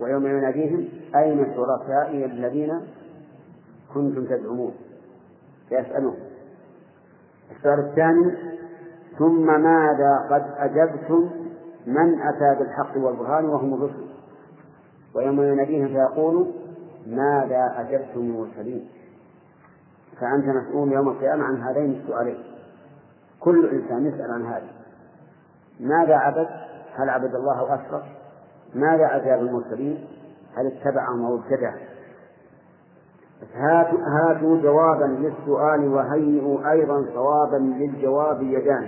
ويوم يناديهم أين شركائي الذين كنتم تزعمون؟ فيسألون. السؤال الثاني ثم ماذا قد أجبتم؟ من أتى بالحق والبرهان وهم الرسل؟ ويوم يناديهم فيقول ماذا أجبتم المرسلين؟ فأنت مسؤول يوم القيامة عن هذين السؤالين. كل إنسان يسأل عن هذا ماذا عبد؟ هل عبد الله وأشرك ماذا أجاب المرسلين هل اتبعهم أو ابتدع؟ هاتوا, هاتوا جوابا للسؤال وهيئوا أيضا صوابا للجواب يدان.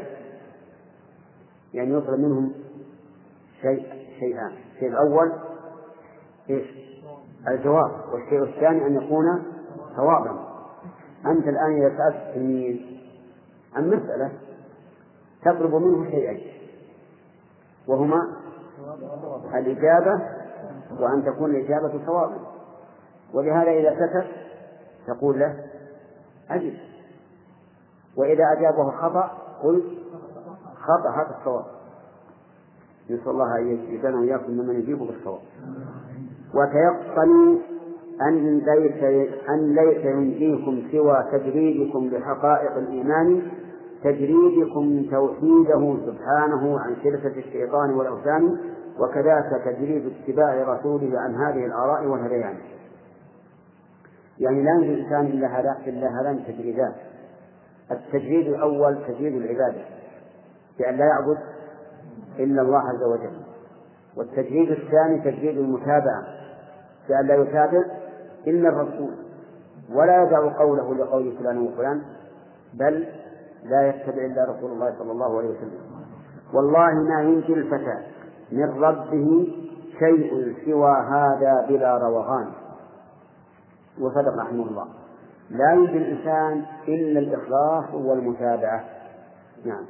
يعني يطلب منهم شيء شيئان. الشيء الأول إيش؟ الجواب. والشيء الثاني أن يكون صوابا. أنت الآن إذا سألت تلميذ عن مسألة تطلب منه شيئين وهما الإجابة وأن تكون الإجابة صوابا ولهذا إذا سكت تقول له أجب. وإذا أجابه خطأ قل خطأ هذا الصواب. نسأل الله أن يجعلنا وإياكم ممن يجيب بالصواب. وتيقنوا أن ليس أن ليس ينجيكم سوى تجريدكم لحقائق الإيمان تجريدكم توحيده سبحانه عن شركة الشيطان والأوثان وكذلك تجريد اتباع رسوله عن هذه الآراء والهذيان يعني لا يوجد الإنسان إلا هذا إلا هذان التجريدان التجريد الأول تجريد العبادة. بأن لا يعبد إلا الله عز وجل. والتجريد الثاني تجريد المتابعة. بأن لا يتابع إلا الرسول. ولا يدع قوله لقول فلان وفلان بل لا يتبع إلا رسول الله صلى الله عليه وسلم. والله ما ينجي الفتى. من ربه شيء سوى هذا بلا روغان وصدق رحمه الله. لا ينجي الإنسان إلا الإخلاص والمتابعة. نعم.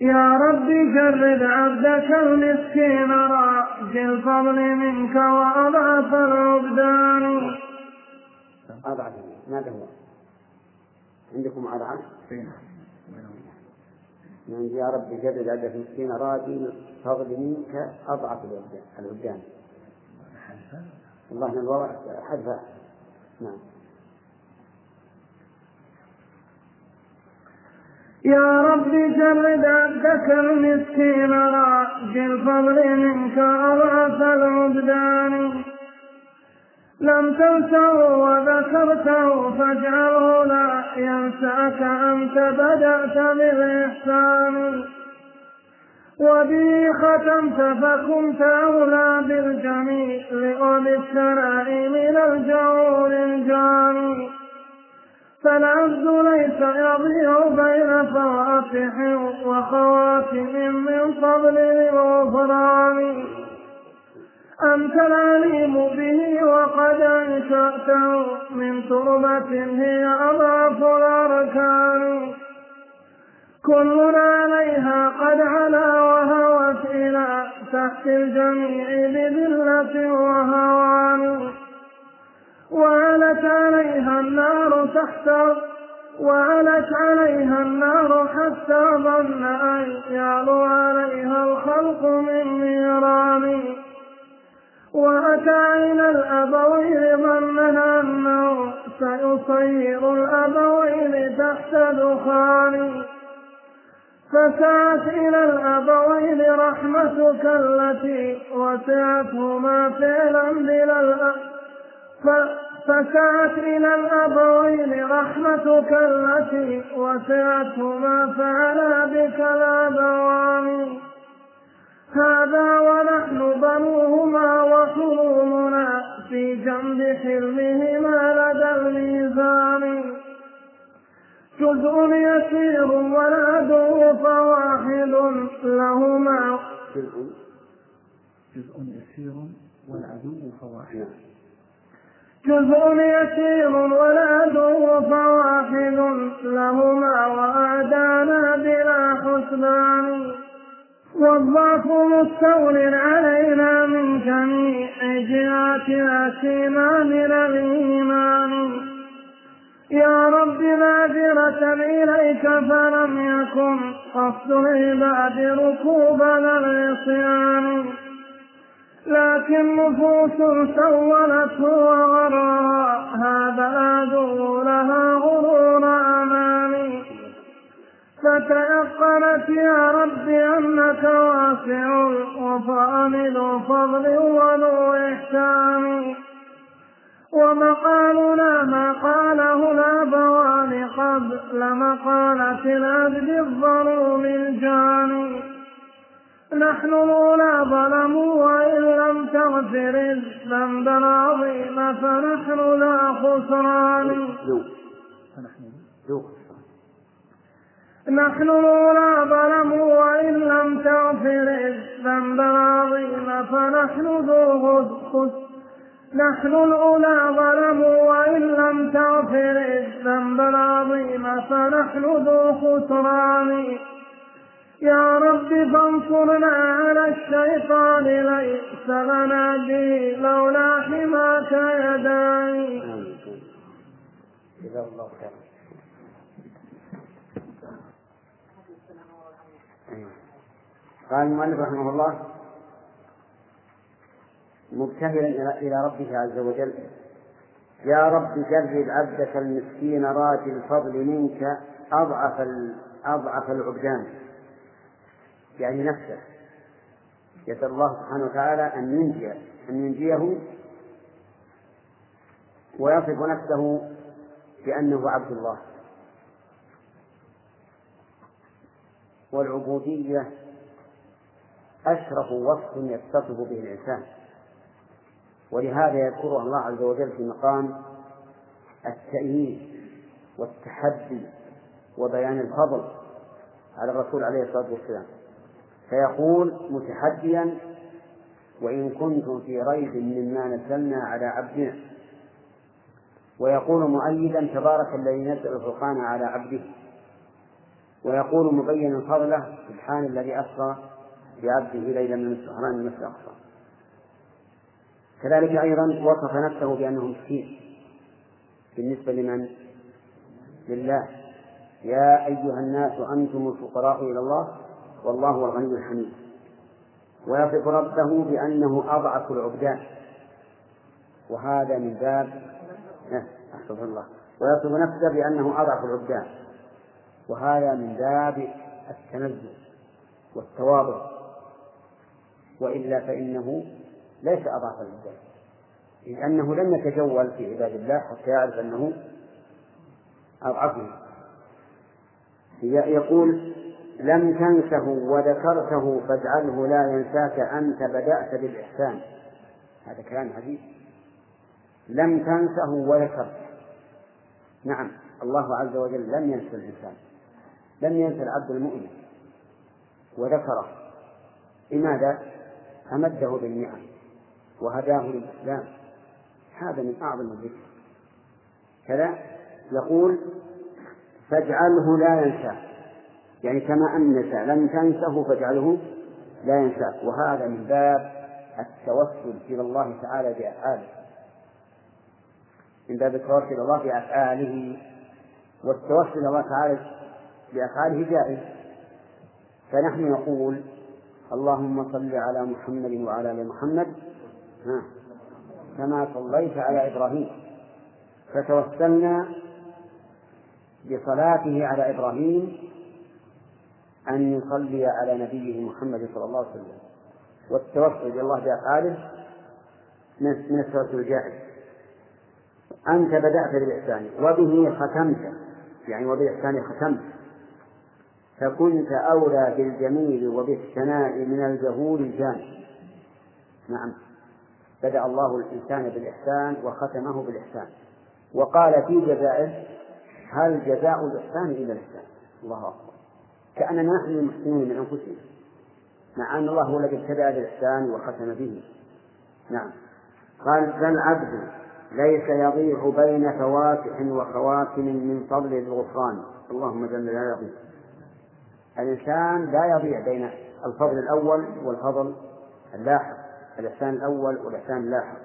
يا رب جرد عبدك المسكين راجي الفضل منك وأضعف العبدان أضعف. ماذا هو؟ عندكم أضعف؟ يعني يا رب جرد عبدك المسكين راجي الفضل منك أضعف العبدان الله من الوضع حذفه نعم. يا رب جرد عبدك المسكين راجي الفضل منك أضعف العبدان لم تنسه وذكرته فاجعله لا ينساك أنت بدأت بالإحسان. وبه ختمت فكنت أولى بالجميل وبالثناء من الجور الجاني. فالعبد ليس يضيع بين فواتح وخواتم من فضل الغفران. أنت العليم به وقد أنشأته من تربة هي أضعف الأركان كلنا عليها قد علا وهوت إلى تحت الجميع بذلة وهوان. وعلت عليها النار تحت وعلت عليها النار حتى ظن أن يعلو عليها الخلق من نيران إلى الأبوين ظنها أنه سيصير الأبوين تحت دخان. فسعت إلى الأبوين رحمتك التي وسعتهما فعلا بلا فسعت إلى الأبوين رحمتك التي وسعتهما فعلا بك الأبوان هذا ونحن بنوهما وحلومنا في جنب حلمهما لدى الميزان. جزء يسير والعدو فواحد لهما. جزء جزء يسير والعدو فواحد جزء يسير والعدو فواحد لهما وأعدانا بلا حسبان. والضعف مستول علينا من جميع جهات الأسيما من الإيمان. يا رب بادرة إليك فلم يكن قصد العباد ركوبنا العصيان. لكن نفوس سولته وغرها هذا العدو لها غرور أماني. فتيقنت يا رب أنك واسع وفامل فضل وذو إحسان. ومقالنا ما قاله الأبوان قبل مقالة العبد الظلوم الجاني نحن الأولى ظلموا وإن لم تغفر الذنب العظيم فنحن لا خسران. نحن الأولى ظلموا وإن لم تغفر الذنب العظيم فنحن ذو خسران نحن الأولى ظلموا وإن لم تغفر الذنب العظيم فنحن ذو خسران. يا رب فانصرنا على الشيطان ليس لنا به لولا حماك يداي جزاه الله خيرا. قال المؤلف رحمه الله مبتهلا إلى ربه عز وجل يا رب جرب عبدك المسكين راجي الفضل منك أضعف أضعف العبدان. يعني نفسه. يسأل الله سبحانه وتعالى أن ينجي أن ينجيه ويصف نفسه بأنه عبد الله. والعبودية أشرف وصف يتصف به الإنسان. ولهذا يذكرها الله عز وجل في مقام التأييد والتحدي وبيان الفضل على الرسول عليه الصلاة والسلام. فيقول متحديا وإن كنتم في ريب مما نزلنا على عبدنا ويقول مؤيدا تبارك الذي نزل الفرقان على عبده ويقول مبينا فضله سبحان الذي أسرى بعبده ليلا من السهران المسجد الأقصى كذلك أيضا وصف نفسه بأنه مسكين. بالنسبة لمن؟ لله. يا أيها الناس أنتم الفقراء إلى الله والله هو الغني الحميد. ويصف ربه بأنه أضعف العبدان. وهذا من باب أحفظ الله. ويصف نفسه بأنه أضعف العبدان. وهذا من باب التنزل والتواضع. وإلا فإنه ليس أضعف العباد لأنه لم يتجول في عباد الله حتى يعرف أنه أضعفهم يقول لم تنسه وذكرته فاجعله لا ينساك أنت بدأت بالإحسان. هذا كلام عجيب. لم تنسه وذكرت نعم الله عز وجل لم ينسى الإنسان. لم ينسى العبد المؤمن. وذكره. لماذا؟ أمده بالنعم وهداه للإسلام. هذا من أعظم الذكر. كذا يقول فاجعله لا ينسى. يعني كما أنك لم تنسه فاجعله لا ينساك وهذا من باب التوسل إلى الله تعالى بأفعاله. من باب التوسل إلى الله بأفعاله. والتوسل إلى الله تعالى بأفعاله جائز. فنحن نقول اللهم صل على محمد وعلى آل محمد. ها. كما صليت على إبراهيم. فتوسلنا بصلاته على إبراهيم أن يصلي على نبيه محمد صلى الله عليه وسلم. والتوسل إلى الله بأفعاله من التوسل الجائز أنت بدأت بالإحسان وبه ختمت. يعني وبالإحسان ختمت. فكنت أولى بالجميل وبالثناء من الجهول الجاني نعم. بدأ الله الإنسان بالإحسان وختمه بالإحسان. وقال في جزائه هل جزاء الإحسان إلا الإحسان؟ الله أكبر. كأننا نحن المحسنون من أنفسنا. مع أن الله هو الذي ابتدأ بالإحسان وختم به. نعم. قال فالعبد ليس يضيع بين فواتح وخواتم من فضل الغفران. اللهم جل لا يضيع الإنسان لا يضيع بين الفضل الأول والفضل اللاحق الإحسان الأول والإحسان اللاحق.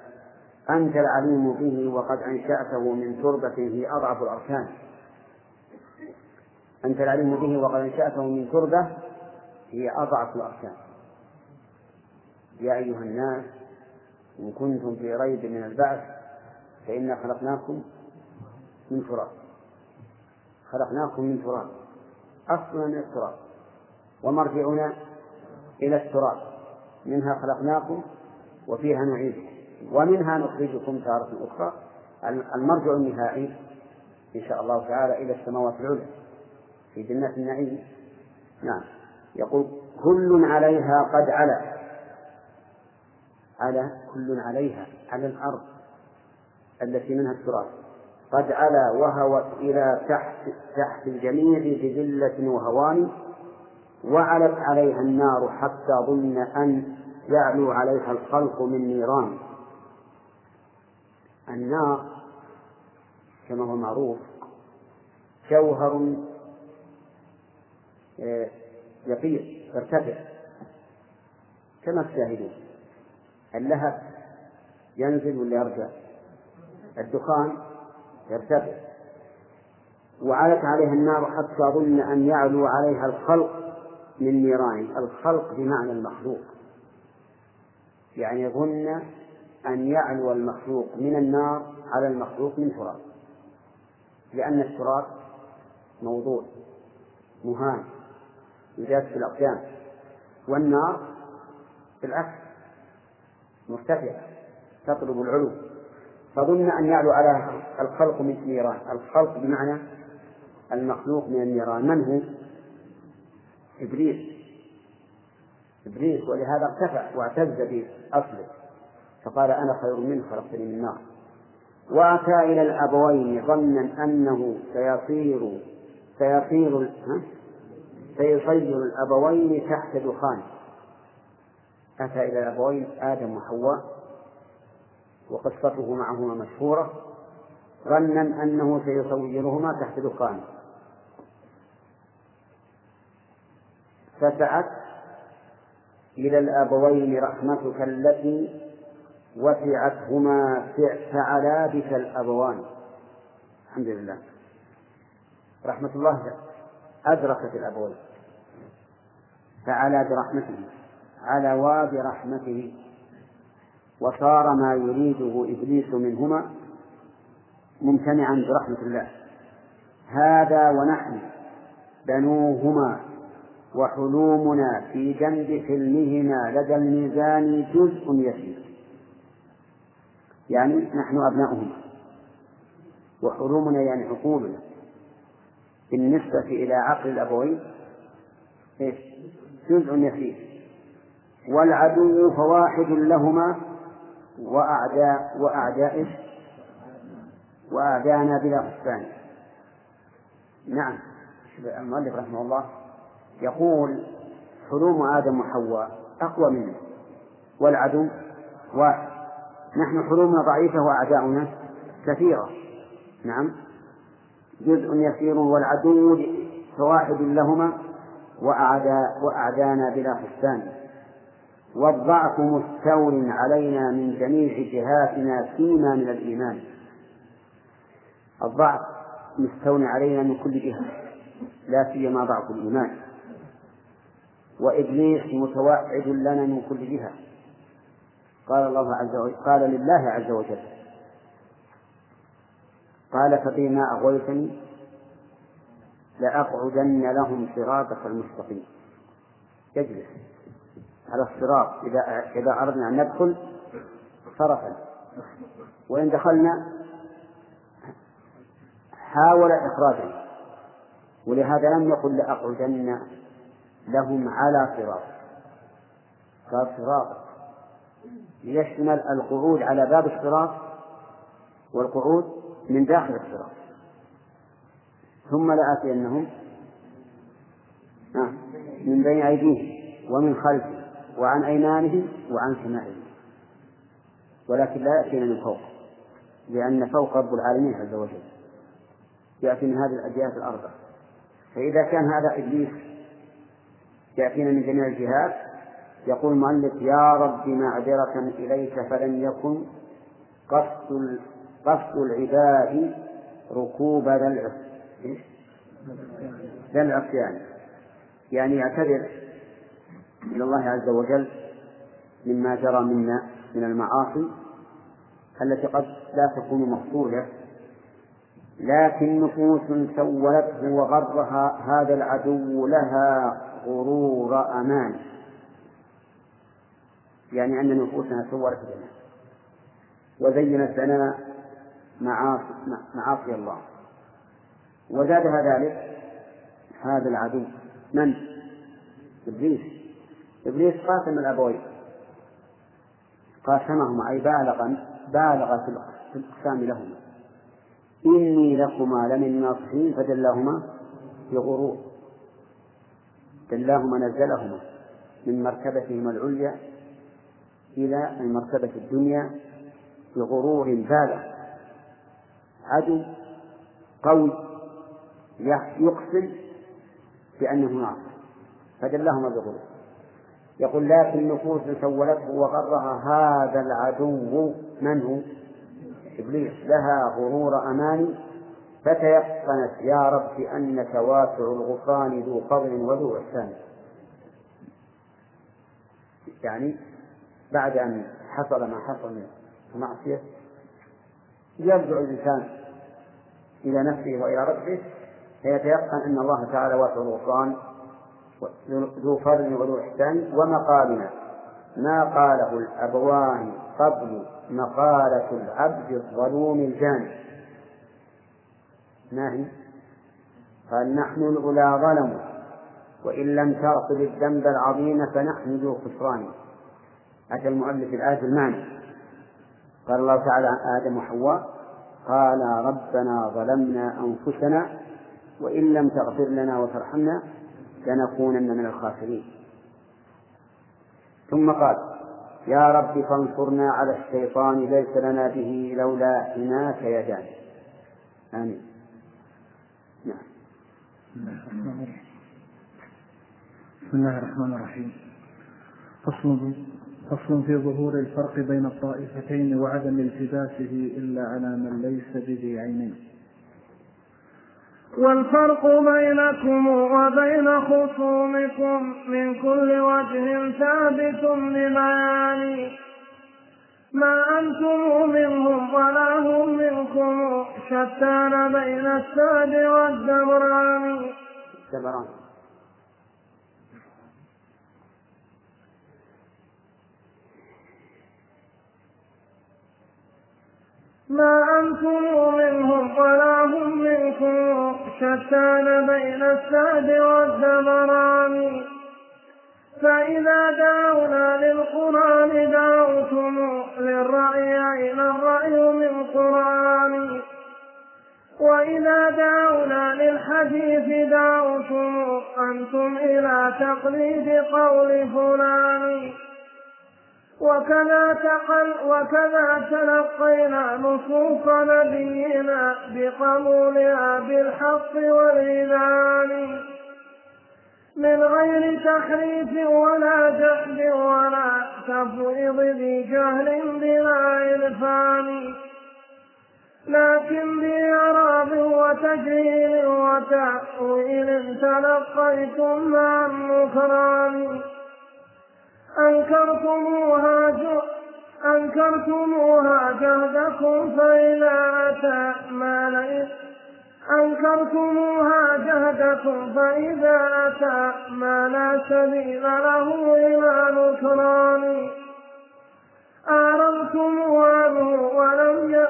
أنت العليم به وقد أنشأته من تربة هي أضعف الأركان. أنت العليم به وقد أنشأته من تربة هي أضعف الأركان. يا أيها الناس إن كنتم في ريب من البعث فإنا خلقناكم من تراب. خلقناكم من تراب. أصلا من التراب. ومرجعنا إلى التراب. منها خلقناكم وفيها نعيدكم. ومنها نخرجكم تارة أخرى. المرجع النهائي إن شاء الله تعالى إلى السماوات العلى في جنات النعيم. نعم. يقول كل عليها قد علا. على كل عليها على الأرض. التي منها التراب. قد علا وهوت إلى تحت تحت الجميع بذلة وهوان وعلت عليها النار حتى ظن أن يعلو عليها الخلق من نيران. النار كما هو معروف جوهر آه، يطير يرتفع كما تشاهدون. اللهب ينزل ولا يرجع الدخان يرتفع وعلت عليها النار حتى ظن أن يعلو عليها الخلق من نيران. الخلق بمعنى المخلوق. يعني ظن أن يعلو المخلوق من النار على المخلوق من تراب. لأن التراب موضوع مهان يجاز في الأقدام. والنار بالعكس مرتفعة تطلب العلو. فظن أن يعلو على الخلق من النيران الخلق بمعنى المخلوق من النيران. من هو؟ إبليس. إبليس ولهذا ارتفع واعتز بأصله. فقال أنا خير منه خلقتني من نار. وأتى إلى الأبوين ظنا أنه سيصير سيصير سيصير الأبوين تحت دخان. أتى إلى الأبوين آدم وحواء. وقصته معهما مشهورة ظنا أنه سيصورهما تحت دخان. فسعت إلى الأبوين رحمتك التي وسعتهما فعلا بك الأبوان. الحمد لله. رحمة الله أدركت الأبوين. فعلى برحمته علوا برحمته وصار ما يريده إبليس منهما ممتنعا برحمة الله. هذا ونحن بنوهما وحلومنا في جنب حلمهما لدى الميزان جزء يسير. يعني نحن أبناؤهما. وحلومنا يعني عقولنا. بالنسبة إلى عقل الأبوين؟ جزء يسير. والعدو فواحد لهما وأعداء وأعداء وأعداءنا بلا حسبان. نعم. المؤلف رحمه الله يقول حلوم آدم وحواء أقوى منه والعدو واحد. نحن حلومنا ضعيفة وأعداؤنا كثيرة. نعم. جزء يسير والعدو فواحد لهما وأعداء وأعدانا بلا حسان والضعف مستول علينا من جميع جهاتنا فيما من الإيمان. الضعف مستول علينا من كل جهة لا سيما ضعف الإيمان. وإبليس متوعد لنا من كل جهة. قال الله عز وجل قال لله عز وجل قال فبما أغويتني لأقعدن لهم صراطك المستقيم. يجلس على الصراط. إذا إذا أردنا أن ندخل صرفا. وإن دخلنا حاول إخراجنا ولهذا لم يقل لأقعدن لهم على صراط. قال صراط ليشمل القعود على باب الصراط والقعود من داخل الصراط. ثم لآتينهم من بين أيديهم ومن خلفهم. وعن أيمانهم وعن شمائلهم ولكن لا يأتينا من فوق لأن فوق رب العالمين عز وجل. يأتي من هذه الجهات الأربع. فإذا كان هذا إبليس يأتينا من جميع الجهات يقول المؤلف يا رب معذرة إليك فلم يكن قصد قصد العباد ركوب ذا ذا العصيان. يعني يعتذر إلى الله عز وجل مما جرى منا من المعاصي التي قد لا تكون مقصودة لكن نفوس سولته وغرها هذا العدو لها غرور أمان. يعني أن نفوسنا سولت لنا وزينت لنا معاصي, معاصي الله. وزادها ذلك هذا العدو. من؟ إبليس. إبليس قاسم الأبوين قاسمهما أي بالغ بالغ في الإقسام لهما. إني لكما لمن الناصحين فدلاهما بغرور. دلاهما نزلهما من مرتبتهما العليا إلى المرتبة الدنيا بغرور بالغ. عدو قوي يقسم بأنه ناصر فدلهما بغرور. يقول لكن نفوس سولته وغرها هذا العدو من هو؟ إبليس. لها غرور أماني. فتيقنت يا رب أنك واسع الغفران ذو فضل وذو إحسان. يعني بعد أن حصل ما حصل من المعصية يرجع الإنسان إلى نفسه وإلى ربه فيتيقن أن الله تعالى واسع الغفران ذو فضل وذو إحسان ومقالنا ما قاله الأبوان قبل مقالة العبد الظلوم الجاني ما هي؟ قال نحن الأولى ظلموا. وإن لم تغفر الذنب العظيم فنحن ذو خسران. أتى المؤلف الآية المعنى. قال الله تعالى عن آدم وحواء قال ربنا ظلمنا أنفسنا وإن لم تغفر لنا وترحمنا لنكونن من الخاسرين. ثم قال يا رب فانصرنا على الشيطان ليس لنا به لولا حماك يدان آمين. نعم. بسم الله الرحمن الرحيم. فصل فصل في ظهور الفرق بين الطائفتين وعدم التباسه إلا على من ليس بذي عينين. والفرق بينكم وبين خصومكم من كل وجه ثابت ببيان ما أنتم منهم ولا هم منكم. شتان بين الساد والدبران ما أنتم منهم ولا هم منكم شتان بين السعد والدبران فإذا دعونا للقرآن دعوتم للرأي أين الرأي من قرآن. وإذا دعونا للحديث دعوتم أنتم إلى تقليد قول فلان. وكذا تقل وكذا تلقينا نصوص نبينا بقبولها بالحق والإذعان من غير تحريف ولا جحد ولا تفويض بجهل بلا عرفان لكن بإعراب وتجهيل وتأويل تلقيتم مع النكران أنكرتموها أنكرتموها جهدكم فإذا أتى ما أنكرتموها جهدكم فإذا أتى ما لا سبيل له إلى نكران. أعرضتم عنه ولم ي...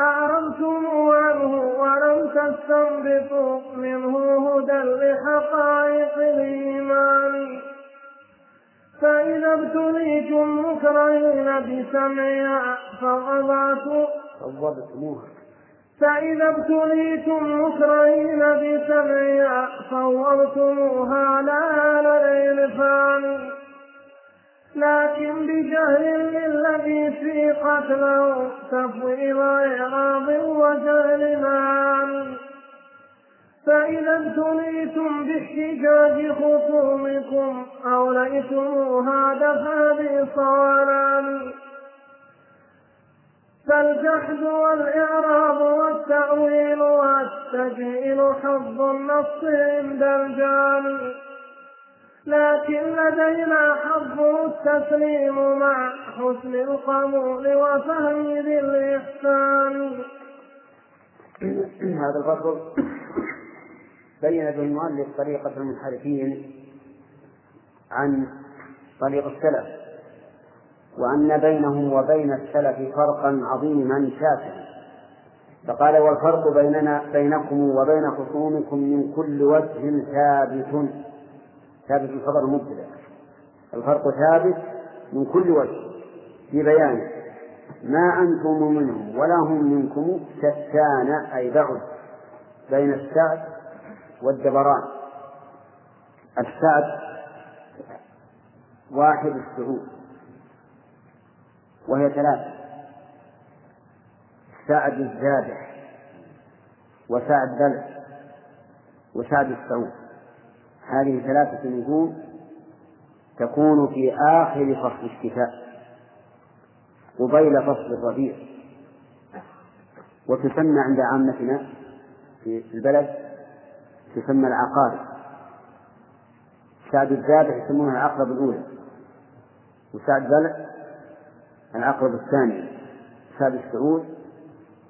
أعرضتم عنه ولم تستنبطوا منه هدى لحقائق الإيمان. فإذا ابتليتم مكرهين بسمعها فغضبتم. فإذا ابتليتم مكرهين بسمعها فوضتموها لا العرفان لكن بجهل للذي في قتله تفويض إعراض وجهل معاني فإذا ابتليتم باحتجاج خصومكم أوليتموها دفع بصوالان فالجحد والإعراض والتأويل والتجهيل حظ النص عند الجاني لكن لدينا حظ التسليم مع حسن القبول وفهم ذي الإحسان. هذا الفصل. بين المؤلف طريقة المنحرفين عن طريق السلف وأن بينهم وبين السلف فرقا عظيما شاسعا فقال والفرق بيننا بينكم وبين خصومكم من كل وجه ثابت ثابت الخبر مبتدا الفرق ثابت من كل وجه في بيان ما أنتم منهم ولا هم منكم شتان أي بعد بين السعد والدبران. السعد واحد السعود وهي ثلاثة. سعد الذابح وسعد بلع وسعد السعود هذه ثلاثة نجوم تكون في آخر فصل الشتاء قبيل فصل الربيع. وتسمى عند عامتنا في البلد تسمى العقارب سعد الذابح يسمونها العقرب الأولى. وسعد بلع العقرب الثاني. سعد السعود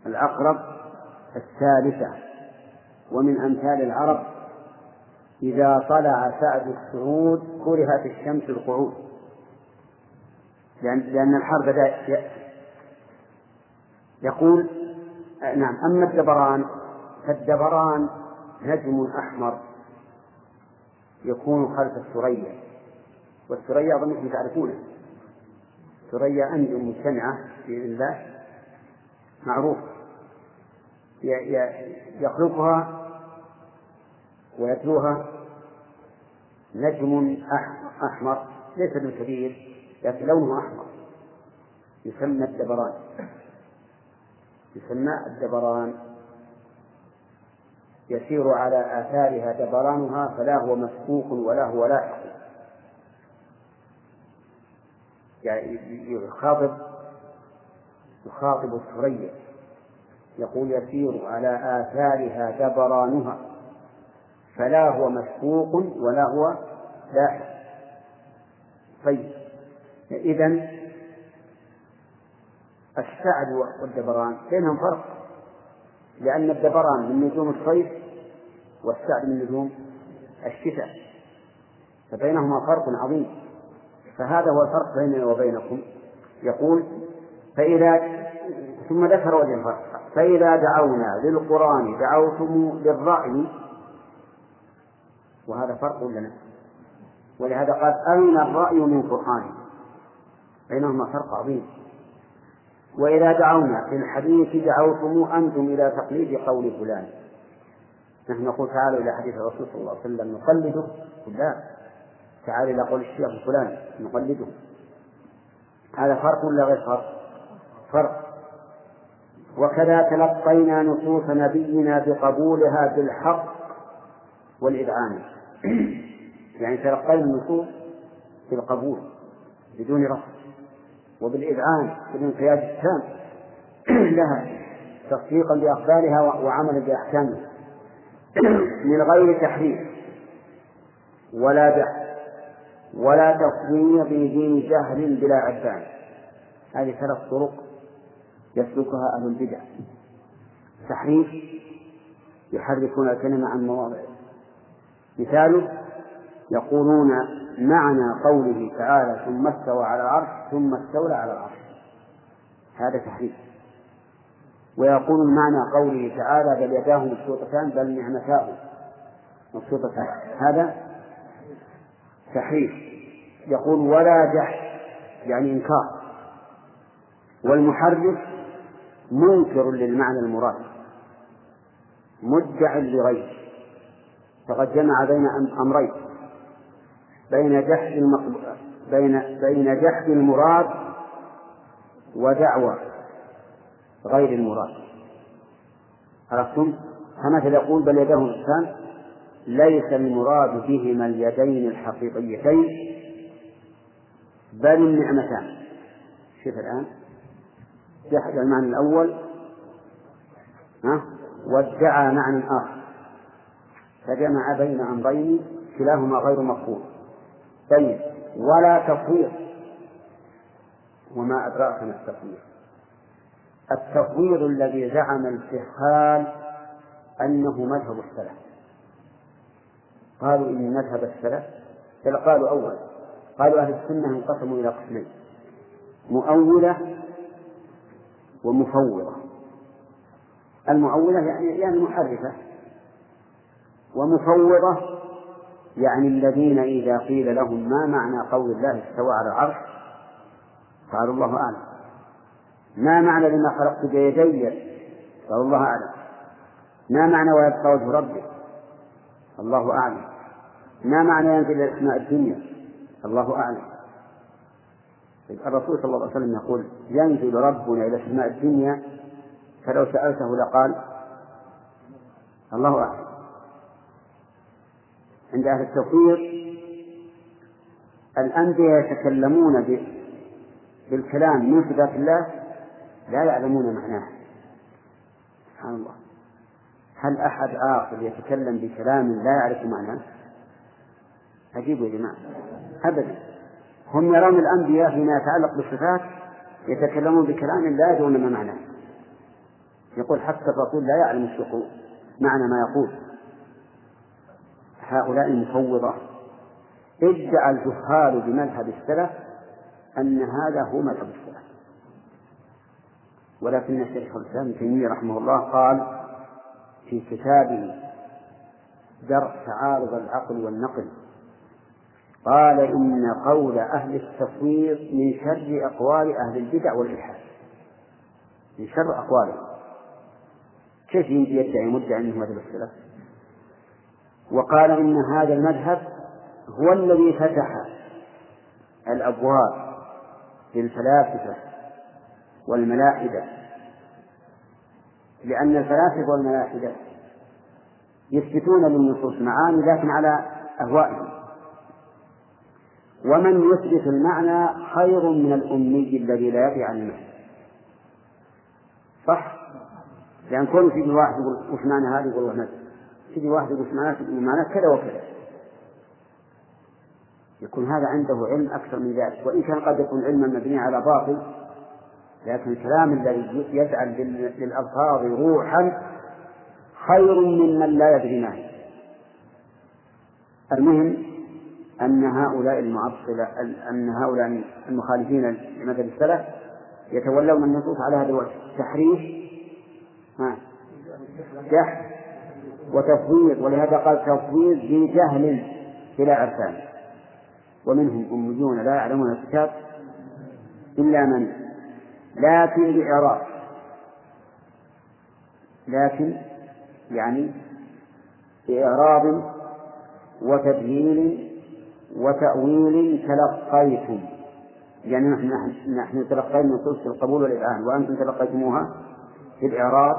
العقرب الثالثة. ومن أمثال العرب إذا طلع سعد السعود كرهت الشمس القعود. لأن, لأن الحر بدأ يقول نعم أما الدبران فالدبران نجم أحمر يكون خلف الثريا. والثريا أظنكم تعرفونه. ثريا أنجم مجتمعة بإذن الله؟ معروف. يخلقها ويتلوها نجم أحمر. ليس بالكبير لكن لونه أحمر. يسمى الدبران. يسمى الدبران. يسير على آثارها دبرانها فلا هو مسبوق ولا هو لاحق. يعني يخاطب يخاطب الثريا. يقول يسير على آثارها دبرانها فلا هو مسبوق ولا هو لاحق. طيب إذا السعد والدبران بينهم فرق؟ لأن الدبران من نجوم الصيف والسعد من نجوم الشتاء فبينهما فرق عظيم. فهذا هو الفرق بيننا وبينكم. يقول فإذا ثم ذكر وجه الفرق. فإذا دعونا للقرآن دعوتم للرأي وهذا فرق لنا. ولهذا قال أين الرأي من قرآن بينهما فرق عظيم. وإذا دعونا في الحديث دعوتم أنتم إلى تقليد قول فلان. نحن نقول تعالوا إلى حديث الرسول صلى الله عليه وسلم نقلده. لا. تعالوا إلى قول الشيخ فلان نقلده. هذا فرق ولا غير فرق؟ فرق. وكذا تلقينا نصوص نبينا بقبولها بالحق والإذعان. <clears throat> يعني تلقينا النصوص بالقبول بدون رفض. وبالإذعان بالانقياد التام <clears throat> لها تصديقا بأخبارها وعملا بأحكامها. <clears throat> من غير تحريف. ولا بحث ولا تصوير بدين جهل بلا عرفان هذه ثلاث طرق يسلكها أهل البدع. تحريف يحرفون الكلمة عن مواضعه. مثاله يقولون معنى قوله تعالى ثم استوى على العرش ثم استولى على العرش. هذا تحريف. ويقول معنى قوله تعالى بل يداه مبسوطتان بل نعمتاه مبسوطتان. هذا تحريف. يقول ولا جحد يعني إنكار. والمحرف منكر للمعنى المراد. مدع لغيره. فقد جمع بين أمرين. بين جحد المقبول بين بين جحد المراد ودعوى غير المراد. عرفتم؟ فمثل يقول بل يداه الإنسان ليس المراد بهما اليدين الحقيقيتين بل النعمتان. شوف الآن. جحد المعنى الأول ها؟ وادعى معنى آخر. فجمع بين أمرين كلاهما غير مقبول طيب ولا تصوير وما أدراك ما التصوير التصوير الذي زعم الفخال أنه مذهب السلف. قالوا إن مذهب السلف بل قالوا أول قالوا أهل السنة انقسموا إلى قسمين مؤولة ومفوضة. المؤولة يعني يعني محرفة ومفوضة يعني الذين إذا قيل لهم ما معنى قول الله استوى على العرش قالوا الله أعلم. ما معنى لما خلقت بيدي؟ قالوا الله أعلم. ما معنى ويبقى وجه ربك الله أعلم. ما معنى ينزل إلى أسماء الدنيا؟ الله أعلم. الرسول صلى الله عليه وسلم يقول ينزل ربنا إلى سماء الدنيا فلو سألته لقال الله أعلم. عند أهل التوفيق الأنبياء يتكلمون بالكلام من صفات الله لا يعلمون معناه. سبحان الله. هل أحد آخر يتكلم بكلام لا يعرف معناه؟ عجيب يا جماعة. أبدا. هم يرون الأنبياء فيما يتعلق بالصفات يتكلمون بكلام لا يدرون ما معناه. يقول حتى الرسول لا يعلم الشقوق معنى ما يقول. هؤلاء المفوضة. ادعى الجهال بمذهب السلف أن هذا هو مذهب السلف. ولكن الشيخ الإسلام ابن تيمية رحمه الله قال في كتابه درء تعارض العقل والنقل قال إن قول أهل التصوير من شر أقوال أهل البدع والإلحاد. من شر أقوالهم. كيف يدعي مدعي أنه مذهب السلف؟ وقال إن هذا المذهب هو الذي فتح الأبواب للفلاسفة والملاحدة. لأن الفلاسفة والملاحدة يثبتون للنصوص معاني لكن على أهوائهم. ومن يثبت المعنى خير من الأمي الذي لا يدري عن المعنى. صح؟ لأن كل في واحد يقول وش معنى هذا يقول والله تجي واحد يقول معناه معناه كذا وكذا. يكون هذا عنده علم أكثر من ذلك. وإن كان قد يكون علما مبنيا على باطل لكن الكلام الذي يجعل للألفاظ روحا خير ممن لا يدري ما هي. المهم أن هؤلاء المعطلة أن هؤلاء المخالفين لمذهب السلف يتولون النصوص على هذا الوجه. تحريف؟ جحد. وتفويض ولهذا قال تفويض بجهل بلا عرفان ومنهم أميون لا يعلمون الكتاب إلا من؟ لكن بإعراب لكن يعني بإعراب وتبيين وتأويل تلقيتم. يعني نحن نحن تلقينا نصوص القبول والإذعان وأنتم تلقيتموها في الإعراب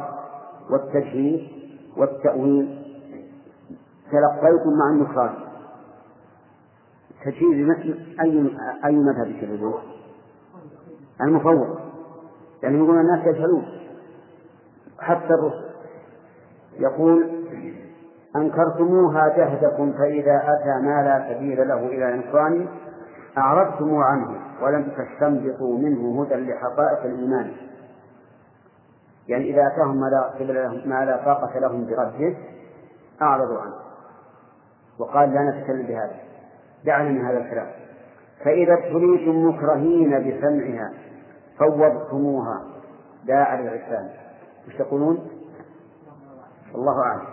والتجهيز والتأويل. تلقيتم مع النكران تجهيز أي أي مذهب يشربون؟ المفوض. يعني يقول الناس يجهلون حتى الرسل. يقول أنكرتموها جهدكم فإذا أتى ما لا سبيل له إلى إنكران أعرضتم عنه ولم تستنبطوا منه هدى لحقائق الإيمان. يعني إذا أتاهم ما لا, ما لا طاقة لهم برده أعرضوا عنه. وقال لا نتكلم بهذا. دعنا من هذا الكلام. فإذا ابتليتم مكرهين بسمعها فوضتموها. داعا للعرفان. وش تقولون؟ الله أعلم.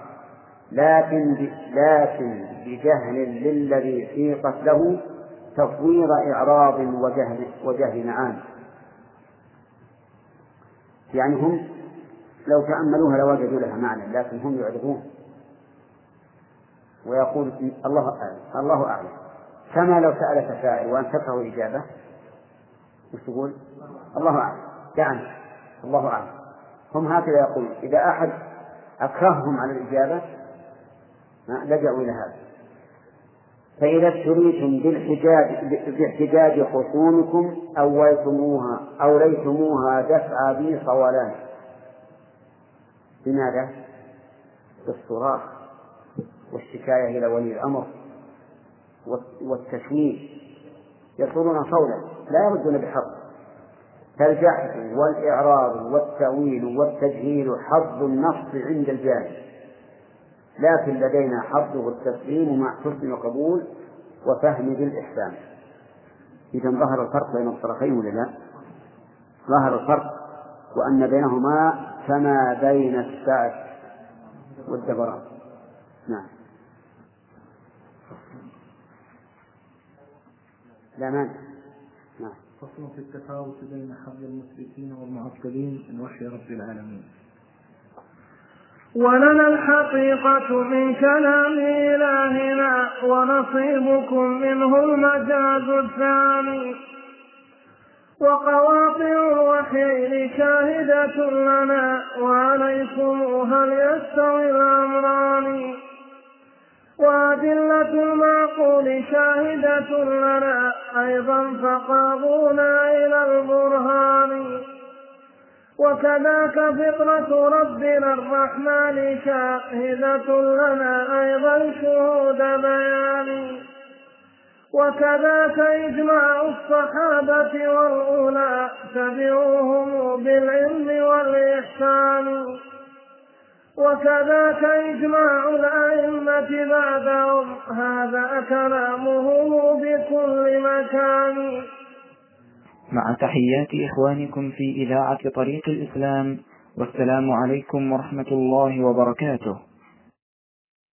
لكن لكن بجهل للذي سيقت له تصوير إعراض وجهل وجهل نعام. يعني هم لو تأملوها لوجدوا لها معنى لكن هم يعرضون. ويقول الله أعلم الله أعلم. كما لو سألك سائل وأنفقه إجابة وش تقول؟ الله أعلم. دعني الله أعلم. هم هكذا يقول إذا أحد أكرههم على الإجابة لجأوا إلى هذا. فإذا ابتليتم بالاحتجاج باحتجاج خصومكم أولتموها أوليتموها دفع بي صولان بماذا؟ بالصراخ والشكاية إلى ولي الأمر والتشويش يصورون صولا لا يردون بحق فالجحد والإعراض والتأويل والتجهيل حظ النص عند الجاهل لكن لدينا حظه التسليم مع حسن القبول وفهم بالإحسان إذا ظهر الفرق بين الطرفين ولا لا؟ ظهر الفرق وأن بينهما كما بين السعة والدبران. نعم. لا مانع نعم. فصل في التفاوت بين حظ المثبتين والمعطلين من وحي رب العالمين. ولنا الحقيقة من كلام إلهنا ونصيبكم منه المجاز الثاني. وقواطع الوحيين شاهدة لنا وعليكم هل يستوي الأمران؟ وأدلة المعقول شاهدة لنا أيضا فقاضونا إلى البرهان. وكذاك فطرة ربنا الرحمن شاهدة لنا أيضا شهود بيان. وكذاك إجماع الصحابة والأولى تبعوهم بالعلم والإحسان. وكذاك إجماع الأئمة بعدهم هذا كلامهم بكل مكان. مع تحيات إخوانكم في إذاعة طريق الإسلام والسلام عليكم ورحمة الله وبركاته.